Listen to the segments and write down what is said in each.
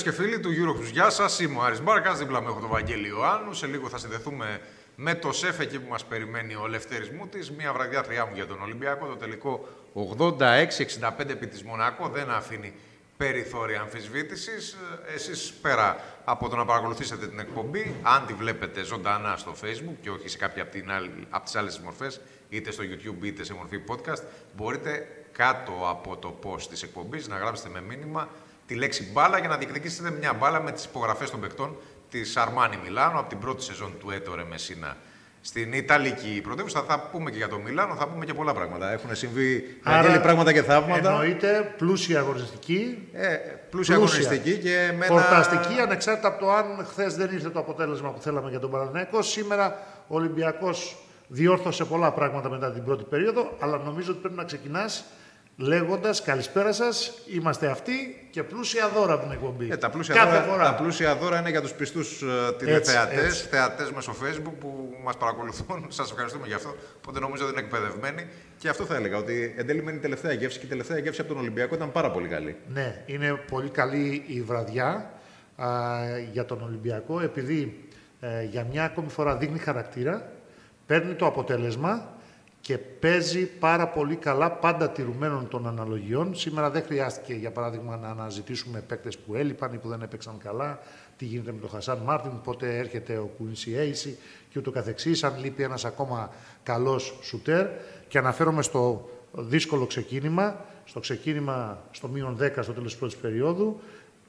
Φίλες και φίλοι του Europe, γεια σας. Είμαι ο Άρης Μπάρκας. Δίπλα μου έχω τον Βαγγέλη Ιωάννου. Σε λίγο θα συνδεθούμε με το ΣΕΦ εκεί που μας περιμένει ο Λευτέρη Μούτη. Μια βραδιά μου για τον Ολυμπιακό. Το τελικό 86-65 επί της Μονακό δεν αφήνει περιθώρια αμφισβήτησης. Εσείς πέρα από το να παρακολουθήσετε την εκπομπή, αν τη βλέπετε ζωντανά στο Facebook και όχι σε κάποια από, από τις άλλες μορφές, είτε στο YouTube είτε σε μορφή podcast, μπορείτε κάτω από το post της εκπομπής να γράψετε με μήνυμα τη λέξη μπάλα για να διεκδικήσετε μια μπάλα με τις υπογραφές των παικτών της Αρμάνι Μιλάνο από την πρώτη σεζόν του Έτορε Μεσίνα στην Ιταλική πρωτεύουσα. Θα πούμε και για το Μιλάνο, θα πούμε και πολλά πράγματα. Έχουν συμβεί Άρα, πράγματα και θαύματα. Εννοείται πλούσια αγωνιστική. Ε, πλούσια, πλούσια αγωνιστική και με Φορταστική, ανεξάρτητα από το αν χθες δεν ήρθε το αποτέλεσμα που θέλαμε για τον Παναθηναϊκό. Σήμερα ο Ολυμπιακός διόρθωσε πολλά πράγματα μετά την πρώτη περίοδο, αλλά νομίζω ότι πρέπει να ξεκινάς λέγοντας καλησπέρα σας, είμαστε αυτοί και πλούσια δώρα από την εκπομπή. Ε, τα, πλούσια δώρα, φορά. τα πλούσια δώρα είναι για τους πιστούς uh, τηλεθεατές, θεατές μέσω facebook που μας παρακολουθούν. Σας ευχαριστούμε για αυτό, οπότε νομίζω ότι είναι εκπαιδευμένοι. Και αυτό θα έλεγα, ότι εν τέλει μένει η τελευταία γεύση και η τελευταία γεύση από τον Ολυμπιακό ήταν πάρα πολύ καλή. Ναι, είναι πολύ καλή η βραδιά α, για τον Ολυμπιακό, επειδή ε, για μια ακόμη φορά δείχνει χαρακτήρα, παίρνει το αποτέλεσμα και παίζει πάρα πολύ καλά, πάντα τηρουμένων των αναλογιών. Σήμερα δεν χρειάστηκε, για παράδειγμα, να αναζητήσουμε παίκτες που έλειπαν ή που δεν έπαιξαν καλά, τι γίνεται με τον Χασάν Μάρτιν, πότε έρχεται ο Κουίνσι Έισι και ούτω καθεξής, αν λείπει ένας ακόμα καλός σουτέρ. Και αναφέρομαι στο δύσκολο ξεκίνημα, στο ξεκίνημα στο μείον 10 στο τέλος της πρώτης περίοδου,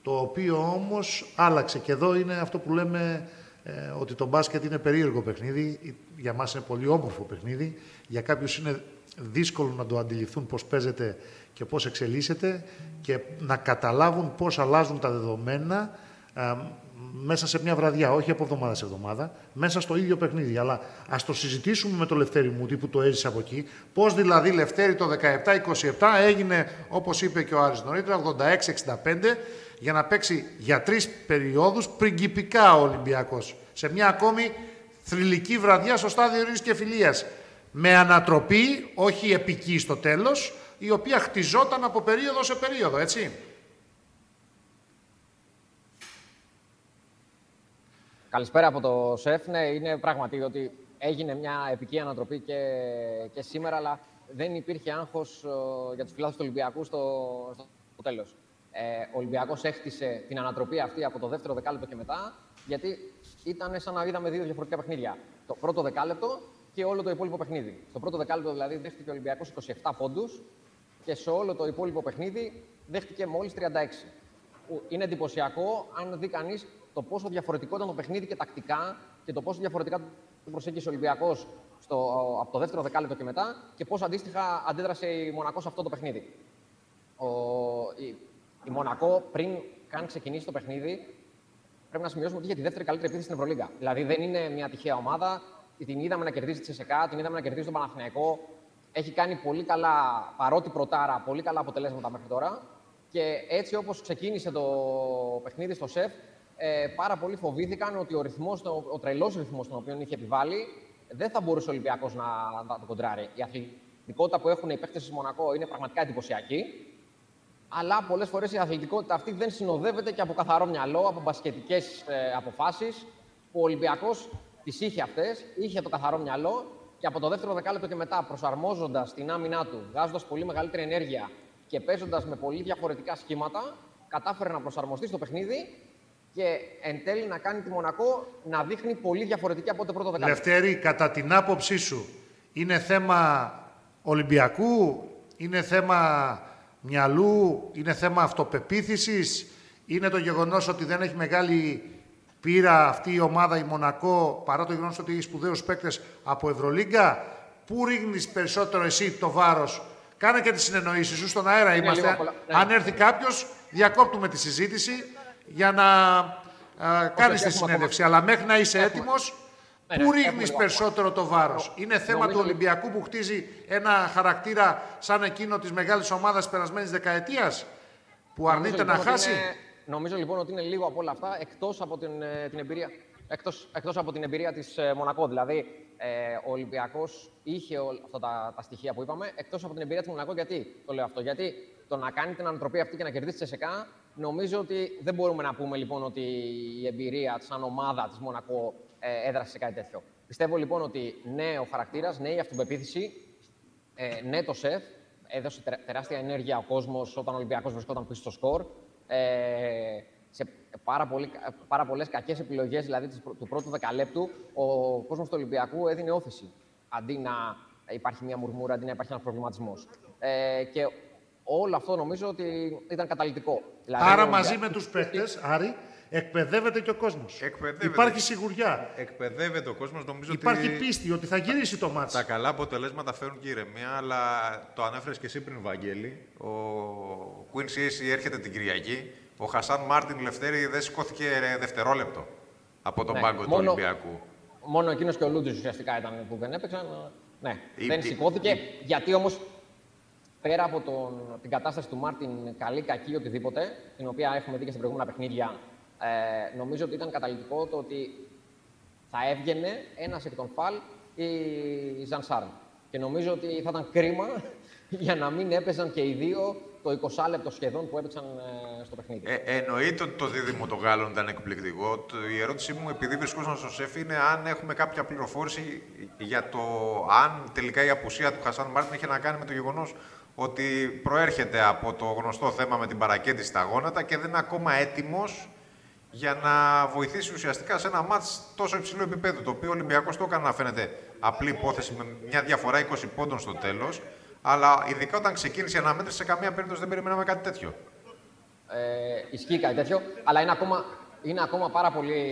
το οποίο όμως άλλαξε. Και εδώ είναι αυτό που λέμε ε, ότι το μπάσκετ είναι περίεργο παιχνίδι, για μας είναι πολύ όμορφο παιχνίδι, για κάποιους είναι δύσκολο να το αντιληφθούν πώς παίζεται και πώς εξελίσσεται και να καταλάβουν πώς αλλάζουν τα δεδομένα ε, μέσα σε μια βραδιά, όχι από εβδομάδα σε εβδομάδα, μέσα στο ίδιο παιχνίδι. Αλλά ας το συζητήσουμε με το Λευτέρη Μούτη που το έζησε από εκεί. Πώς δηλαδή Λευτέρη το 17-27 έγινε, όπως είπε και ο Άρης νωρίτερα, 86-65 για να παίξει για τρεις περιόδους πριγκιπικά ο Ολυμπιακός. Σε μια ακόμη θρηλυκή βραδιά στο στάδιο Ειρήνη και Φιλίας. Με ανατροπή, όχι επική στο τέλος, η οποία χτιζόταν από περίοδο σε περίοδο, έτσι. Καλησπέρα από το ΣΕΦ. Ναι, είναι πράγματι ότι έγινε μια επική ανατροπή και, και σήμερα, αλλά δεν υπήρχε άγχος ε, για τους φιλάθλους του Ολυμπιακού στο, στο τέλος. Ε, ο Ολυμπιακός έχτισε την ανατροπή αυτή από το δεύτερο δεκάλεπτο και μετά, γιατί ήταν σαν να είδαμε δύο διαφορετικά παιχνίδια. Το πρώτο δεκάλεπτο και όλο το υπόλοιπο παιχνίδι. Στο πρώτο δεκάλεπτο δηλαδή δέχτηκε ο Ολυμπιακός 27 πόντους και σε όλο το υπόλοιπο παιχνίδι δέχτηκε μόλις 36. Είναι εντυπωσιακό αν δει κανείς το πόσο διαφορετικό ήταν το παιχνίδι και τακτικά και το πόσο διαφορετικά το προσέγγισε ο Ολυμπιακός από το δεύτερο δεκάλεπτο και μετά και πώς αντίστοιχα αντέδρασε η Μονακός σε αυτό το παιχνίδι. Ο, η, η Μονακό πριν καν ξεκινήσει το παιχνίδι, πρέπει να σημειώσουμε ότι είχε τη δεύτερη καλύτερη επίθεση στην Ευρωλίγκα. Δηλαδή δεν είναι μια τυχαία ομάδα. Την είδαμε να κερδίζει τη ΣΕΚΑ, την είδαμε να κερδίζει τον Παναθηναϊκό. Έχει κάνει πολύ καλά, παρότι πρωτάρα, πολύ καλά αποτελέσματα μέχρι τώρα. Και έτσι όπως ξεκίνησε το παιχνίδι στο ΣΕΦ, ε, πάρα πολλοί φοβήθηκαν ότι ο, ρυθμός, ο, ο τρελός ρυθμός τον οποίο είχε επιβάλει δεν θα μπορούσε ο Ολυμπιακός να, να το κοντράρει. Η αθλητικότητα που έχουν οι παίχτε της Μονακό είναι πραγματικά εντυπωσιακή. Αλλά πολλές φορές η αθλητικότητα αυτή δεν συνοδεύεται και από καθαρό μυαλό, από μπασκετικές ε, αποφάσεις που ο Ολυμπιακός τις είχε αυτές, είχε το καθαρό μυαλό και από το δεύτερο δεκάλεπτο και μετά, προσαρμόζοντας την άμυνά του, βγάζοντας πολύ μεγαλύτερη ενέργεια και παίζοντας με πολύ διαφορετικά σχήματα, κατάφερε να προσαρμοστεί στο παιχνίδι και εν τέλει να κάνει τη Μονακό να δείχνει πολύ διαφορετική από το πρώτο δεκάλεπτο. Λευτέρη, κατά την άποψή σου, είναι θέμα Ολυμπιακού, είναι θέμα μυαλού, είναι θέμα αυτοπεποίθησης, είναι το γεγονός ότι δεν έχει μεγάλη πείρα αυτή η ομάδα η Μονακό, παρά το γεγονός ότι έχει σπουδαίους παίκτες από Ευρωλίγκα. Πού ρίχνεις περισσότερο εσύ το βάρος; Κάνε και τις συνεννοήσεις σου, στον αέρα είμαστε. Ναι. Αν έρθει κάποιος, διακόπτουμε τη συζήτηση για να κάνεις τη συνέντευξη. Αλλά μέχρι να είσαι έτοιμος, ναι, πού ναι, ρίχνεις περισσότερο το βάρος; Είναι θέμα του Ολυμπιακού που χτίζει ένα χαρακτήρα σαν εκείνο της μεγάλης ομάδας περασμένης δεκαετίας που αρνείται να λοιπόν χάσει; νομίζω λοιπόν ότι είναι λίγο από όλα αυτά εκτός από την, ε, την εμπειρία. Εκτός, εκτός από την εμπειρία της ε, Μονακό. Δηλαδή, ε, ο Ολυμπιακός είχε όλα αυτά τα, τα στοιχεία που είπαμε, εκτός από την εμπειρία της Μονακό. Γιατί το λέω αυτό, Γιατί το να κάνει την ανατροπή αυτή και να κερδίσει τη ΣΕΚΑ Νομίζω ότι δεν μπορούμε να πούμε λοιπόν ότι η εμπειρία σαν ομάδα της Μονακό ε, έδρασε σε κάτι τέτοιο. Πιστεύω λοιπόν ότι ναι ο χαρακτήρας, ναι η αυτοπεποίθηση, ε, ναι το σεφ, έδωσε τεράστια ενέργεια ο κόσμος όταν ο Ολυμπιακός βρισκόταν πίσω στο σκορ. Ε, σε πάρα, πολύ, πάρα πολλές κακές επιλογές, δηλαδή του πρώτου δεκαλέπτου, ο κόσμος του Ολυμπιακού έδινε όθηση. Αντί να υπάρχει μια μουρμούρα, αντί να υπάρχει ένας προβληματισμός. Ε, και όλο αυτό νομίζω ότι ήταν καταλητικό. Δηλαδή, Άρα μαζί με τους παίκτες, Άρη, εκπαιδεύεται και ο κόσμος. Υπάρχει σιγουριά. Εκπαιδεύεται ο κόσμος. Νομίζω Υπάρχει πίστη ότι θα γυρίσει το μάτσο. Τα καλά αποτελέσματα φέρουν και ηρεμία, αλλά το ανέφερες και εσύ πριν, Βαγγέλη. Ο Quincy Acy έρχεται την Κυριακή. Ο Χασάν Μάρτιν Λευτέρη δεν σηκώθηκε δευτερόλεπτο από τον ναι, πάγκο του Ολυμπιακού. Μόνο εκείνος και ο Λούτζη ουσιαστικά ήταν που δεν έπαιξαν. Ναι, δεν σηκώθηκε. Γιατί όμως πέρα από τον, την κατάσταση του Μάρτιν, καλή, κακή, οτιδήποτε, την οποία έχουμε δει και στα προηγούμενα παιχνίδια, ε, νομίζω ότι ήταν καταλυτικό το ότι θα έβγαινε ένα εκ των φαλ η Ζανσάρ. Και νομίζω ότι θα ήταν κρίμα για να μην έπαιζαν και οι δύο το 20 λεπτό σχεδόν που έπαιξαν ε, στο παιχνίδι. Ε, εννοείται ότι το δίδυμο των Γάλλων ήταν εκπληκτικό. Η ερώτησή μου, επειδή βρισκόσαν στο ΣΕΦ, είναι αν έχουμε κάποια πληροφόρηση για το αν τελικά η απουσία του Χασάν Μάρτιν είχε να κάνει με το γεγονός ότι προέρχεται από το γνωστό θέμα με την παρακέντηση στα γόνατα και δεν είναι ακόμα έτοιμος για να βοηθήσει ουσιαστικά σε ένα μάτς τόσο υψηλό επίπεδο, το οποίο ο Ολυμπιακός το έκανε να φαίνεται απλή υπόθεση με μια διαφορά 20 πόντων στο τέλος, αλλά ειδικά όταν ξεκίνησε η αναμέτρηση, σε καμία περίπτωση δεν περιμέναμε κάτι τέτοιο. Ε, ισχύει κάτι τέτοιο, αλλά είναι ακόμα, είναι ακόμα πάρα πολύ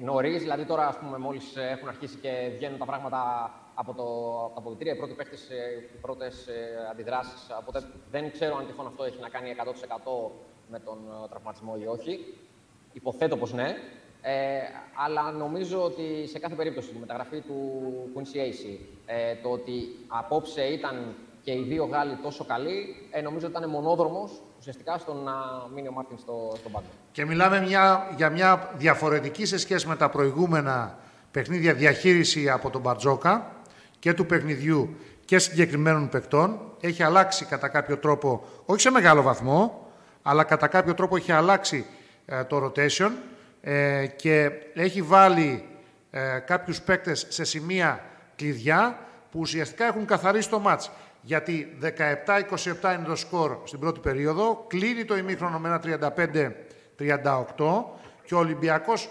νωρίς. Δηλαδή, τώρα μόλις έχουν αρχίσει και βγαίνουν τα πράγματα από, το, από τα αποδητήρια, οι πρώτοι παίχτες, οι πρώτες αντιδράσεις. Οπότε δεν ξέρω αν τυχόν αυτό έχει να κάνει 100% με τον ε, τραυματισμό ή όχι. Υποθέτω πως ναι. Ε, αλλά νομίζω ότι σε κάθε περίπτωση η μεταγραφή του Quincy Acey, ε, το ότι απόψε ήταν και οι δύο Γάλλοι τόσο καλοί, ε, νομίζω ότι ήταν μονόδρομος ουσιαστικά στο να μείνει ο Μάρτιν στο, στον πάγκο. Και μιλάμε μια, για μια διαφορετική σε σχέση με τα προηγούμενα παιχνίδια διαχείριση από τον Μπαρτζόκα και του παιχνιδιού και συγκεκριμένων παικτών. Έχει αλλάξει κατά κάποιο τρόπο, όχι σε μεγάλο βαθμό, αλλά κατά κάποιο τρόπο έχει αλλάξει ε, το rotation ε, και έχει βάλει ε, κάποιους παίκτες σε σημεία κλειδιά που ουσιαστικά έχουν καθαρίσει το μάτς. Γιατί 17-27 είναι το σκορ στην πρώτη περίοδο, κλείνει το ημίχρονο με ένα 35-38 και ο Ολυμπιακός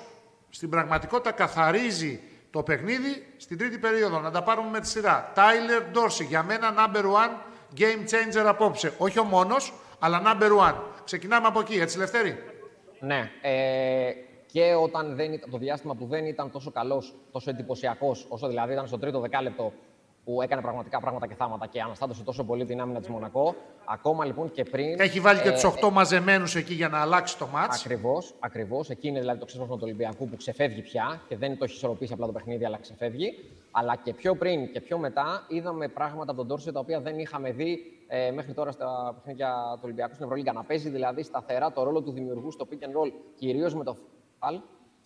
στην πραγματικότητα καθαρίζει το παιχνίδι στην τρίτη περίοδο. Να τα πάρουμε με τη σειρά. Τάιλερ Ντόρση, για μένα number one game changer απόψε. Όχι ο μόνος, αλλά number one. Ξεκινάμε από εκεί, έτσι Λευτέρη; Ναι. Ε, και όταν δεν ήταν, το διάστημα που δεν ήταν τόσο καλός, τόσο εντυπωσιακός, όσο δηλαδή ήταν στο τρίτο δεκάλεπτο που έκανε πραγματικά πράγματα και θάματα και αναστάτωσε τόσο πολύ την άμυνα της Μονακό. Ακόμα λοιπόν και πριν. Έχει βάλει και ε, τους 8 ε, μαζεμένους εκεί για να αλλάξει το μάτς. Ακριβώς. Ακριβώς. Εκεί είναι δηλαδή το ξέσπασμα του Ολυμπιακού που ξεφεύγει πια και δεν το έχει ισορροπήσει απλά το παιχνίδι, αλλά ξεφεύγει. Αλλά και πιο πριν και πιο μετά είδαμε πράγματα από τον Τόρσο τα οποία δεν είχαμε δει ε, μέχρι τώρα στα παιχνίδια του Ολυμπιακού στην Ευρωλίγκα. Να παίζει δηλαδή σταθερά το ρόλο του δημιουργού στο pick and roll, κυρίως με το φαλ,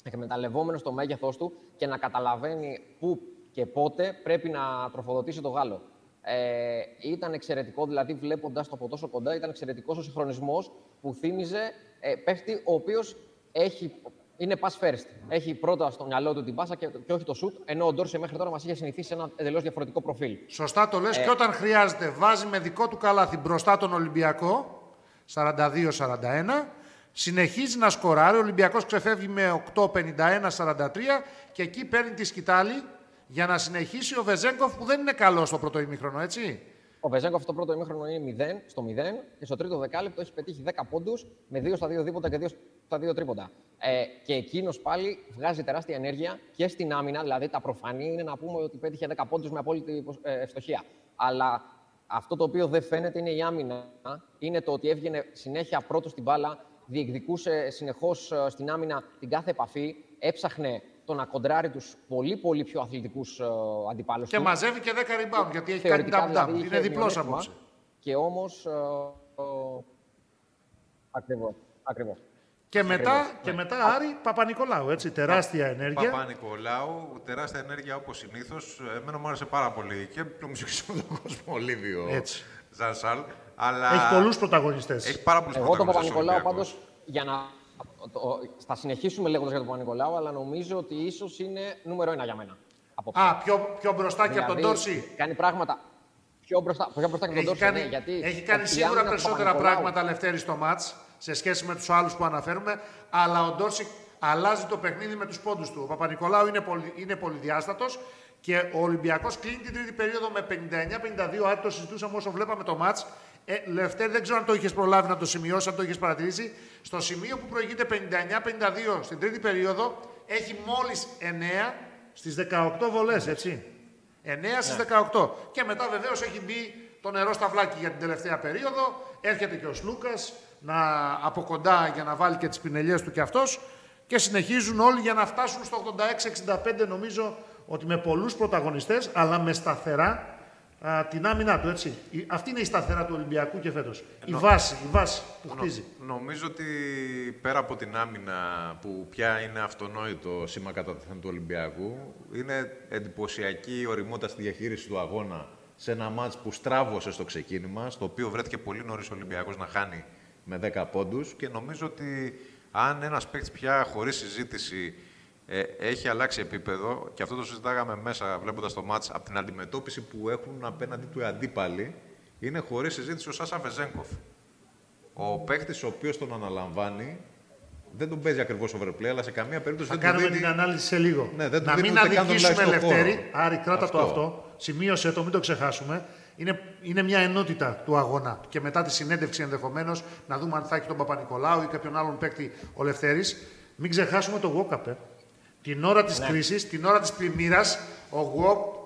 εκμεταλλευόμενο το μέγεθό του και να καταλαβαίνει πού και πότε πρέπει να τροφοδοτήσει το Γάλλο. Ε, ήταν εξαιρετικό, δηλαδή βλέποντας το από τόσο κοντά, ήταν εξαιρετικός ο συγχρονισμός που θύμιζε ε, παίχτη ο οποίος έχει είναι pass first. Έχει πρώτα στο μυαλό του την πάσα και, και όχι το shoot, ενώ ο Ντόρσε μέχρι τώρα μας είχε συνηθίσει σε ένα εντελώς διαφορετικό προφίλ. Σωστά το λες ε... και όταν χρειάζεται βάζει με δικό του καλάθι μπροστά τον Ολυμπιακό, 42-41, συνεχίζει να σκοράρει. Ο Ολυμπιακός ξεφεύγει με 8-51-43 και εκεί παίρνει τη σκητάλη για να συνεχίσει ο Βεζέγκοφ που δεν είναι καλό στο πρώτο ημίχρονο, έτσι. Ο Βεζέγκοφ στο πρώτο ημίχρονο είναι 0, στο 0 και στο τρίτο δεκάλεπτο έχει πετύχει 10 πόντους με 2 στα 2 δίποτα και 2 στα 2 τρίποτα. Ε, και εκείνος πάλι βγάζει τεράστια ενέργεια και στην άμυνα, δηλαδή τα προφανή είναι να πούμε ότι πέτυχε 10 πόντους με απόλυτη ε, ευστοχία. Αλλά αυτό το οποίο δεν φαίνεται είναι η άμυνα, είναι το ότι έβγαινε συνέχεια πρώτος στην μπάλα, διεκδικούσε συνεχώς ε, στην άμυνα την κάθε επαφή, έψαχνε το να κοντράρει τους πολύ πολύ πιο αθλητικούς uh, αντιπάλους. Και μαζεύει και 10 rebound γιατί έχει κάνει τα δηλαδή, Είναι διπλός απόψε. Και όμως. Uh, uh, Ακριβώς. Ακριβώς. Και μετά, και μετά ναι. Άρη Παπα-Νικολάου, έτσι, τεράστια ενέργεια. Παπα-Νικολάου, τεράστια ενέργεια όπως συνήθως. Εμένα μου άρεσε πάρα πολύ και το μουσικό τον κόσμο, ο Λίβιο Ζανσάλ. Αλλά... Έχει πολλούς πρωταγωνιστές. Έχει πάρα πολλούς Εγώ τον Παπα-Νικολάου πάντως για να. Το, θα συνεχίσουμε λέγοντας για τον Παπα-Νικολάου, αλλά νομίζω ότι ίσως είναι νούμερο ένα για μένα. Απόψε. Α, πιο, πιο μπροστά δηλαδή, και από τον δηλαδή, Τόρση. Κάνει πράγματα. Πιο μπροστά, πιο μπροστά και από τον Τόρση. Κάνει, ναι, γιατί έχει κάνει σίγουρα περισσότερα πράγματα Λευτέρης στο μάτς σε σχέση με τους άλλους που αναφέρουμε. Αλλά ο Ντόρση αλλάζει το παιχνίδι με τους πόντους του. Ο Παπα-Νικολάου είναι, πολυ, είναι πολυδιάστατος και ο Ολυμπιακός κλείνει την τρίτη περίοδο με 59-52. Αν το συζητούσαμε όσο βλέπαμε το μάτς. Ε, Λευτέρη, δεν ξέρω αν το είχες προλάβει να το σημειώσει, αν το είχες παρατηρήσει. Στο σημείο που προηγείται 59-52 στην τρίτη περίοδο, έχει μόλις 9 στις 18 βολές, έτσι. 9 στις 18. Και μετά βεβαίως έχει μπει το νερό στα βλάκι για την τελευταία περίοδο. Έρχεται και ο Σλούκας να, από κοντά για να βάλει και τις πινελιές του κι αυτός. Και συνεχίζουν όλοι για να φτάσουν στο 86-65 νομίζω ότι με πολλούς πρωταγωνιστές αλλά με σταθερά α, την άμυνά του, έτσι. αυτή είναι η σταθερά του Ολυμπιακού και φέτος. Η βάση, η βάση που χτίζει. νομίζω ότι πέρα από την άμυνα που πια είναι αυτονόητο σήμα κατά του Ολυμπιακού, είναι εντυπωσιακή η οριμότητα στη διαχείριση του αγώνα σε ένα μάτς που στράβωσε στο ξεκίνημα, στο οποίο βρέθηκε πολύ νωρίς ο Ολυμπιακός να χάνει με 10 πόντους και νομίζω ότι αν ένας παίκτης πια χωρίς συζήτηση ε, έχει αλλάξει επίπεδο και αυτό το συζητάγαμε μέσα βλέποντας το μάτς από την αντιμετώπιση που έχουν απέναντι του οι αντίπαλοι είναι χωρίς συζήτηση ο Σάσα Βεζέγκοφ. Ο παίκτης ο οποίος τον αναλαμβάνει δεν τον παίζει ακριβώς overplay, αλλά σε καμία περίπτωση θα δεν κάνουμε δίνει... την ανάλυση σε λίγο. Ναι, δεν να μην αδικήσουμε ελευθέρη. Άρη, κράτα αυτό. το αυτό. Σημείωσε το, μην το ξεχάσουμε. Είναι, είναι μια ενότητα του αγώνα. Και μετά τη συνέντευξη ενδεχομένως να δούμε αν θα έχει τον Παπα-Νικολάου ή κάποιον άλλον παίκτη ο Λευτέρης. Μην ξεχάσουμε το Walkup. Ε. Την ώρα της ναι. κρίσης, την ώρα της πλημμύρας, ο,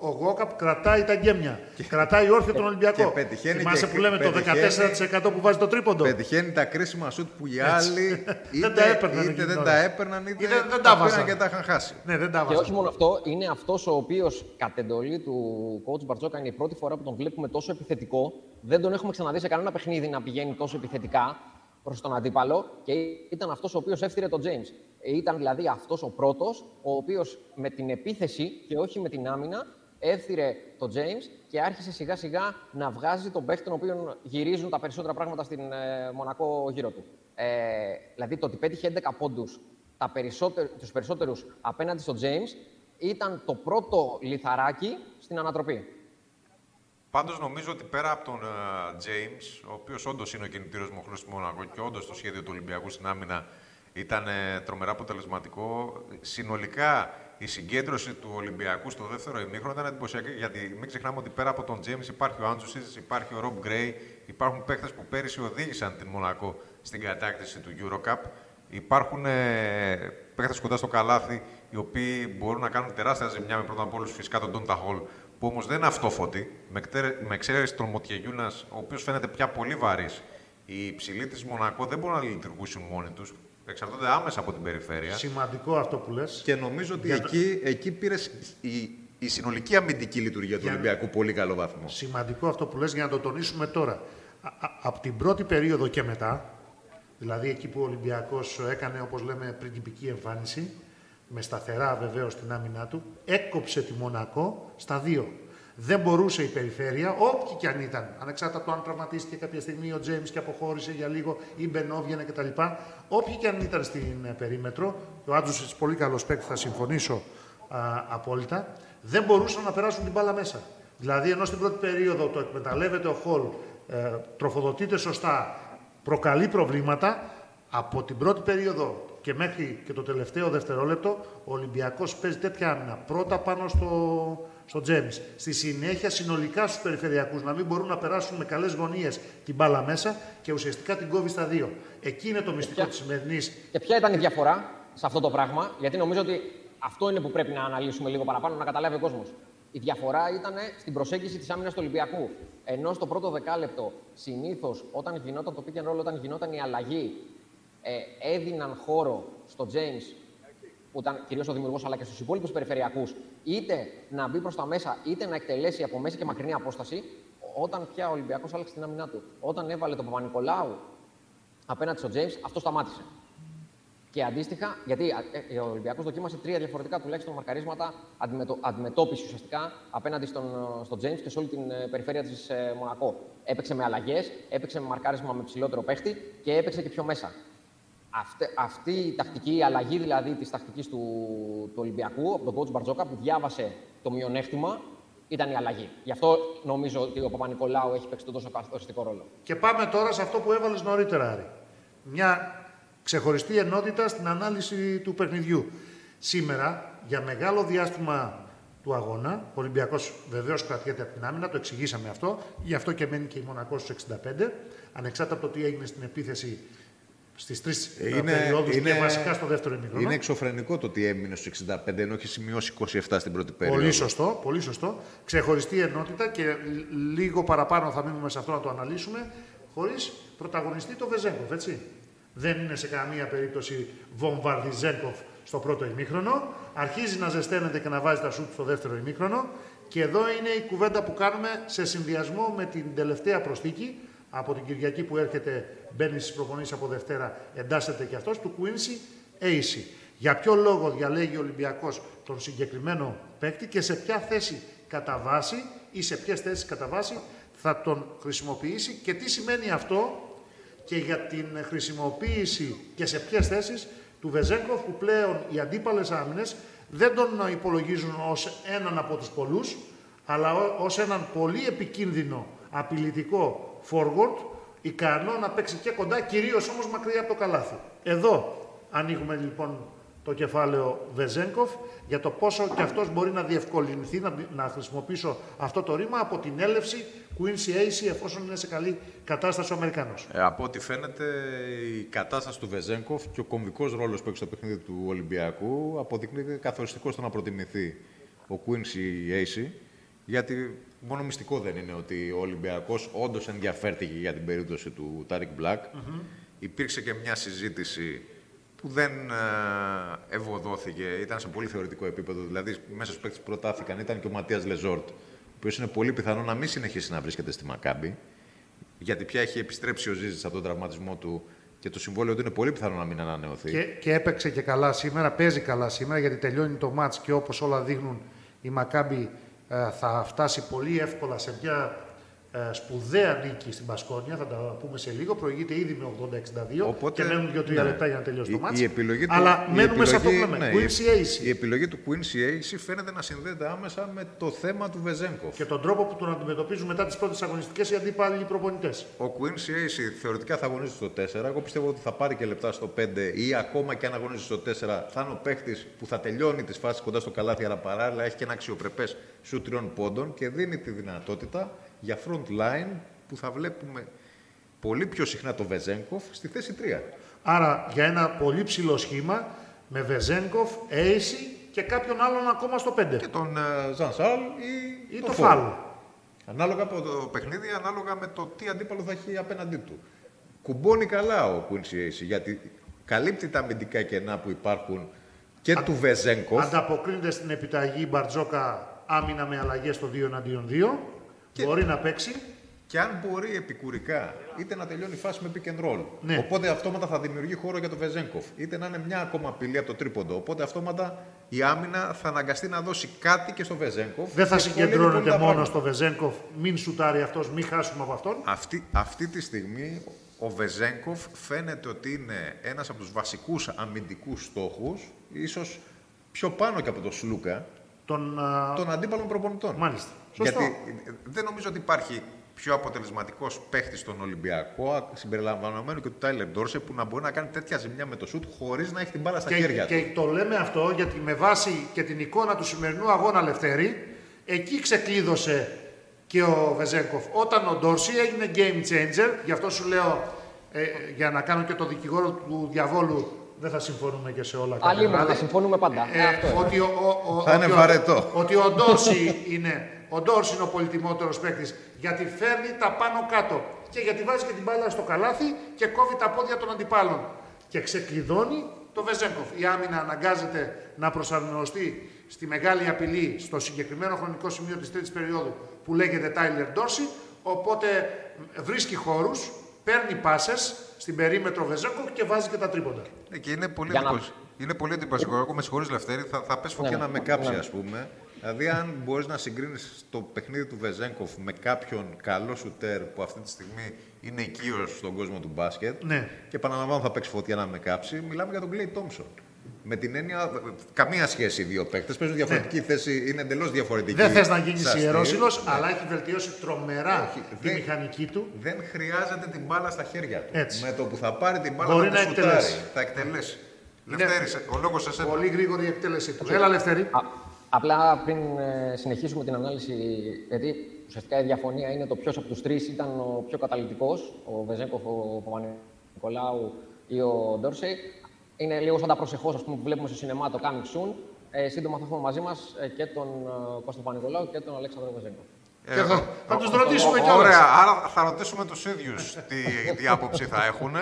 ο Γόκαπ κρατάει τα γκέμια. Και... Κρατάει όρθιο τον Ολυμπιακό. Και πετυχαίνει Θυμάσαι που λέμε το 14% που βάζει το τρίποντο; Πετυχαίνει τα κρίσιμα σουτ που οι άλλοι είτε, δεν τα έπαιρναν, είτε δεν τα έπαιρναν είτε, είτε δεν τα βάζαν και τα είχαν χάσει. Ναι, δεν τα και όχι μόνο αυτό, είναι αυτός ο οποίος κατ' εντολή του coach Μπαρτζόκα είναι η πρώτη φορά που τον βλέπουμε τόσο επιθετικό. Δεν τον έχουμε ξαναδεί σε κανένα παιχνίδι να πηγαίνει τόσο επιθετικά προς τον αντίπαλο και ήταν αυτός ο οποίος έφτιαξε τον James. Ήταν δηλαδή αυτός ο πρώτος, ο οποίος με την επίθεση και όχι με την άμυνα έφυρε τον James και άρχισε σιγά σιγά να βγάζει τον παίχτη τον οποίο γυρίζουν τα περισσότερα πράγματα στην ε, Μονακό γύρω του. Ε, δηλαδή το ότι πέτυχε 11 πόντους τους περισσότερους απέναντι στον James ήταν το πρώτο λιθαράκι στην ανατροπή. Πάντως νομίζω ότι πέρα από τον uh, James, ο οποίος όντως είναι ο κινητήριος μοχλός του Μονακό και όντως το σχέδιο του Ολυμπιακού στην άμυνα ήταν ε, τρομερά αποτελεσματικό. Συνολικά η συγκέντρωση του Ολυμπιακού στο δεύτερο ημίχρονο ήταν εντυπωσιακή. Γιατί μην ξεχνάμε ότι πέρα από τον James υπάρχει ο Άντζουσι, υπάρχει ο Ρομπ Γκρέι, υπάρχουν παίχτες που πέρυσι οδήγησαν την Μονακό στην κατάκτηση του Eurocup. Υπάρχουν ε, παίχτες κοντά στο καλάθι, οι οποίοι μπορούν να κάνουν τεράστια ζημιά με πρώτα απ' όλους φυσικά τον Ντόντα Χολ, που όμως δεν είναι αυτόφωτη, με εξαίρεση τον Μοτιεγιούνας, ο οποίος φαίνεται πια πολύ βαρύς. Οι υψηλοί της Μονακό δεν μπορούν να λειτουργήσουν μόνοι τους. Εξαρτώνται άμεσα από την περιφέρεια. Σημαντικό αυτό που λες. Και νομίζω ότι εκεί, εκεί πήρε η, η συνολική αμυντική λειτουργία του Ολυμπιακού πολύ καλό βαθμό. Σημαντικό αυτό που λες για να το τονίσουμε τώρα. Από την πρώτη περίοδο και μετά, δηλαδή εκεί που ο Ολυμπιακός έκανε, όπως λέμε, πριγκιπική εμφάνιση, με σταθερά βεβαίως την άμυνά του, έκοψε τη Μονακό στα δύο. Δεν μπορούσε η περιφέρεια, όποιοι και αν ήταν, ανεξάρτητα από το αν τραυματίστηκε κάποια στιγμή ο Τζέιμς και αποχώρησε για λίγο ή μπενόβγαινε κτλ. Όποιοι και αν ήταν στην ε, περίμετρο, ο Άντζο πολύ καλός παίκτης, θα συμφωνήσω α, απόλυτα, δεν μπορούσαν να περάσουν την μπάλα μέσα. Δηλαδή, ενώ στην πρώτη περίοδο το εκμεταλλεύεται ο Χολ, ε, τροφοδοτείται σωστά, προκαλεί προβλήματα, από την πρώτη περίοδο και μέχρι και το τελευταίο δευτερόλεπτο, ο Ολυμπιακός παίζει τέτοια άμυνα. Πρώτα πάνω στο, στο Τζέμις. Στη συνέχεια συνολικά στους περιφερειακούς να μην μπορούν να περάσουν με καλές γωνίες την μπάλα μέσα και ουσιαστικά την κόβει στα δύο. Εκεί είναι το μυστικό της σημερινής. Και ποια ήταν η διαφορά σε αυτό το πράγμα, γιατί νομίζω ότι αυτό είναι που πρέπει να αναλύσουμε λίγο παραπάνω, να καταλάβει ο κόσμος. Η διαφορά ήταν στην προσέγγιση της άμυνας του Ολυμπιακού. Ενώ στο πρώτο δεκάλεπτο, συνήθως όταν γινόταν το pick and roll, όταν γινόταν η αλλαγή ε, έδιναν χώρο στο James, που ήταν κυρίως ο δημιουργός, αλλά και στους υπόλοιπους περιφερειακούς, είτε να μπει προς τα μέσα, είτε να εκτελέσει από μέση και μακρινή απόσταση, όταν πια ο Ολυμπιακός άλλαξε την άμυνά του. Όταν έβαλε τον Παπα-Νικολάου απέναντι στο James, αυτό σταμάτησε. Και αντίστοιχα, γιατί ε, ο Ολυμπιακός δοκίμασε τρία διαφορετικά τουλάχιστον μαρκαρίσματα αντιμετω, αντιμετώπισης ουσιαστικά απέναντι στον, στον James και σε όλη την ε, περιφέρεια της ε, Μονακό. Έπαιξε με αλλαγές, έπαιξε με μαρκάρισμα με ψηλότερο παίχτη και έπαιξε και πιο μέσα. Αυτή, αυτή η τακτική, η αλλαγή δηλαδή της τακτικής του, του Ολυμπιακού από τον coach Μπαρτζόκα που διάβασε το μειονέκτημα ήταν η αλλαγή. Γι' αυτό νομίζω ότι ο Παπα-Νικολάου έχει παίξει τον τόσο καθοριστικό ρόλο. Και πάμε τώρα σε αυτό που έβαλες νωρίτερα, Άρη. Μια ξεχωριστή ενότητα στην ανάλυση του παιχνιδιού. Σήμερα, για μεγάλο διάστημα του αγώνα, ο Ολυμπιακός βεβαίως κρατιέται από την άμυνα, το εξηγήσαμε αυτό. Γι' αυτό και μένει και η Μονακός στους 65. Ανεξάρτητα από το τι έγινε στην επίθεση στις τρεις Ε, είναι- περιόδους είναι- και βασικά στο δεύτερο ημίχρονο. Είναι εξωφρενικό το ότι έμεινε στους 65 ενώ έχει σημειώσει 27 στην πρώτη περίοδο. Πολύ σωστό, πολύ σωστό. Ξεχωριστή ενότητα και λ- λίγο παραπάνω θα μείνουμε σε αυτό να το αναλύσουμε, χωρίς πρωταγωνιστή το Βεζέγκοφ, έτσι. Δεν είναι σε καμία περίπτωση βομβαρδιζέγκοφ στο πρώτο ημίχρονο. Αρχίζει να ζεσταίνεται και να βάζει τα σουτ στο δεύτερο ημίχρονο. Και εδώ είναι η κουβέντα που κάνουμε σε συνδυασμό με την τελευταία προσθήκη από την Κυριακή που έρχεται, μπαίνει στις προπονήσεις από Δευτέρα, εντάσσεται και αυτός, του Quincy Acey. Για ποιο λόγο διαλέγει ο Ολυμπιακός τον συγκεκριμένο παίκτη και σε ποια θέση κατά βάση ή σε ποιες θέσεις κατά βάση θα τον χρησιμοποιήσει και τι σημαίνει αυτό και για την χρησιμοποίηση και σε ποιες θέσεις του Βεζέγκοφ που πλέον οι αντίπαλες άμυνες δεν τον υπολογίζουν ως έναν από τους πολλούς αλλά ω- ως έναν πολύ επικίνδυνο απειλητικό forward ικανό να παίξει και κοντά, κυρίως όμως μακριά από το καλάθι. Εδώ ανοίγουμε λοιπόν το κεφάλαιο Βεζένκοφ για το πόσο και αυτός μπορεί να διευκολυνθεί, να, να χρησιμοποιήσω αυτό το ρήμα από την έλευση Quincy Acy εφόσον είναι σε καλή κατάσταση ο Αμερικανός. Ε, από ό,τι φαίνεται, η κατάσταση του Βεζένκοφ και ο κομβικός ρόλος που έχει στο παιχνίδι του Ολυμπιακού αποδεικνύεται καθοριστικό στο να προτιμηθεί ο Quincy Acy. Γιατί μόνο μυστικό δεν είναι ότι ο Ολυμπιακός όντως ενδιαφέρθηκε για την περίπτωση του Τάρικ Μπλακ. Υπήρξε και μια συζήτηση που δεν ε, ευωδόθηκε, ήταν σε πολύ θεωρητικό επίπεδο. Δηλαδή, μέσα στους παίκτες που προτάθηκαν ήταν και ο Ματίας Λεζόρτ, ο οποίος είναι πολύ πιθανό να μην συνεχίσει να βρίσκεται στη Μακάμπη γιατί πια έχει επιστρέψει ο Ζίζης από τον τραυματισμό του και το συμβόλαιο του είναι πολύ πιθανό να μην ανανεωθεί. Και, και έπαιξε και καλά σήμερα, παίζει καλά σήμερα γιατί τελειώνει το μάτς και όπως όλα δείχνουν η Μακάμπη ε, θα φτάσει πολύ εύκολα σε μια ε, σπουδαία νίκη στην Πασκόνια, θα τα πούμε σε λίγο. Προηγείται ήδη με 80-62 Οπότε, και μένουν 2-3 ναι. λεπτά για να τελειώσει Η- το μάτς. η επιλογή του- Αλλά η μένουμε σε αυτό που επιλογή- λέμε. ναι, η- Quincy Acey. Η επιλογή του Quincy Acey φαίνεται να συνδέεται άμεσα με το θέμα του Βεζέγκοφ. Και τον τρόπο που τον αντιμετωπίζουν μετά τις πρώτες αγωνιστικές οι αντίπαλοι προπονητές. Ο Quincy Acey θεωρητικά θα αγωνίζει στο 4. Εγώ πιστεύω ότι θα πάρει και λεπτά στο 5 ή ακόμα και αν αγωνίζει στο 4 θα είναι ο παίχτης που θα τελειώνει τις φάσεις κοντά στο καλάθι, αλλά παράλληλα έχει και ένα αξιοπρεπές σου τριών πόντων και δίνει τη δυνατότητα για front line που θα βλέπουμε πολύ πιο συχνά το Βεζέγκοφ στη θέση 3. Άρα για ένα πολύ ψηλό σχήμα με Βεζέγκοφ, Acey και κάποιον άλλον ακόμα στο 5. Και τον Ζαν Σάλ ή, Ή τον το Φόλ. φάλ. Ανάλογα από το παιχνίδι, ανάλογα με το τι αντίπαλο θα έχει απέναντί του. Κουμπώνει καλά ο Quincy Acey, γιατί καλύπτει τα αμυντικά κενά που υπάρχουν και του Βεζέγκοφ. Ανταποκρίνεται στην επιταγή Μπαρτζόκα άμυνα με αλλαγές στο 2 εναντίον 2. Και- Μπορεί να παίξει. Και αν μπορεί επικουρικά, είτε να τελειώνει η φάση με pick and roll. Ναι. Οπότε αυτόματα θα δημιουργεί χώρο για το Βεζέγκοφ. Είτε να είναι μια ακόμα απειλή από το τρίποντο. Οπότε αυτόματα η άμυνα θα αναγκαστεί να δώσει κάτι και στο Βεζέγκοφ. Δεν θα Και πολύ πολύ συγκεντρώνεται τα μόνο πράγματα. στο Βεζέγκοφ. Μην σουτάρει αυτός, μην χάσουμε από αυτόν. Αυτή, αυτή τη στιγμή ο Βεζέγκοφ φαίνεται ότι είναι ένας από τους βασικούς αμυντικούς στόχους, ίσως πιο πάνω και από τον Σλούκα, Τον, α, των αντίπαλων προπονητών. Μάλιστα. Σωστό. Γιατί ε, δεν νομίζω ότι υπάρχει πιο αποτελεσματικός παίχτης στον Ολυμπιακό, α, συμπεριλαμβανομένου και του Τάιλερ Ντόρσε, που να μπορεί να κάνει τέτοια ζημιά με το σουτ χωρίς να έχει την μπάλα στα και, χέρια του. και το λέμε αυτό γιατί με βάση και την εικόνα του σημερινού αγώνα Λευτέρη, εκεί ξεκλείδωσε και ο Βεζέγκοφ. Όταν ο Ντόρση έγινε game changer, γι' αυτό σου λέω, ε, για να κάνω και το δικηγόρο του διαβόλου, δεν θα συμφωνούμε και σε όλα Αλλήμον, κάποια θα βράδυ. συμφωνούμε πάντα. Ε, Αυτό είναι. ότι ο, ο, ο, Θα είναι ότι ο- βαρετό. Ότι ο Ντόρση είναι, ο Ντόρση είναι ο πολυτιμότερος παίκτης γιατί φέρνει τα πάνω κάτω και γιατί βάζει και την μπάλα στο καλάθι και κόβει τα πόδια των αντιπάλων. Και ξεκλειδώνει το Βεζέγκοφ. Η άμυνα αναγκάζεται να προσαρμοστεί στη μεγάλη απειλή στο συγκεκριμένο χρονικό σημείο της τρίτης περίοδου που λέγεται Τάιλερ Ντόρση, οπότε βρίσκει χώρους, παίρνει πάσες στην περίμετρο Βεζέγκοφ και βάζει και τα τρίποντα. Ναι, και είναι πολύ, Για να- εντυπωσ... είναι πολύ εντυπωσιακό. Εγώ με συγχωρείς, Λευτέρη, θα, θα πες φωτιά Ναι, να ναι, με κάψει, ναι. ας πούμε. Δηλαδή, αν μπορείς να συγκρίνεις το παιχνίδι του Βεζέγκοφ με κάποιον καλό σουτέρ που αυτή τη στιγμή είναι οικείος στον κόσμο του μπάσκετ. Ναι. Και επαναλαμβάνω, θα παίξει φωτιά να με κάψει. Μιλάμε για τον Κλέι Τόμψον. Με την έννοια, καμία σχέση οι δύο παίκτες. Παίζουν διαφορετική θέση, είναι εντελώς διαφορετική. Δεν θες να γίνεις στα στυλ. ιερόσιλο, Ναι. αλλά έχει βελτιώσει τρομερά Όχι, τη δεν- μηχανική του. Δεν χρειάζεται την μπάλα στα χέρια του. Έτσι. Με το που θα πάρει την μπάλα Μπορεί θα να τη σουτάρει. εκτελέσει. Θα εκτελέσει. Είναι Λευτέρη, σε- ο λόγος σε σένα. Πολύ γρήγορη η εκτέλεσή του. Έλα, Λευτέρη. Α, απλά πριν ε, συνεχίσουμε την ανάλυση, γιατί ουσιαστικά η διαφωνία είναι το ποιος από τους τρεις ήταν ο πιο καταλητικός, ο Βεζέγκοφ, ο Παπα-Νικολάου ή ο Ντόρσεϊ. Είναι λίγο σαν τα προσεχώς που βλέπουμε στο σινεμά το Coming Soon. Ε, σύντομα θα έχουμε μαζί μας και τον ε, Κώστα Παπα-Νικολάου και τον Αλέξανδρο Βεζέγκοφ. Και θα, θα τους ρωτήσουμε Ω- κιόλας. Ωραία, άρα θα ρωτήσουμε τους ίδιους τι, τι άποψη θα έχουν.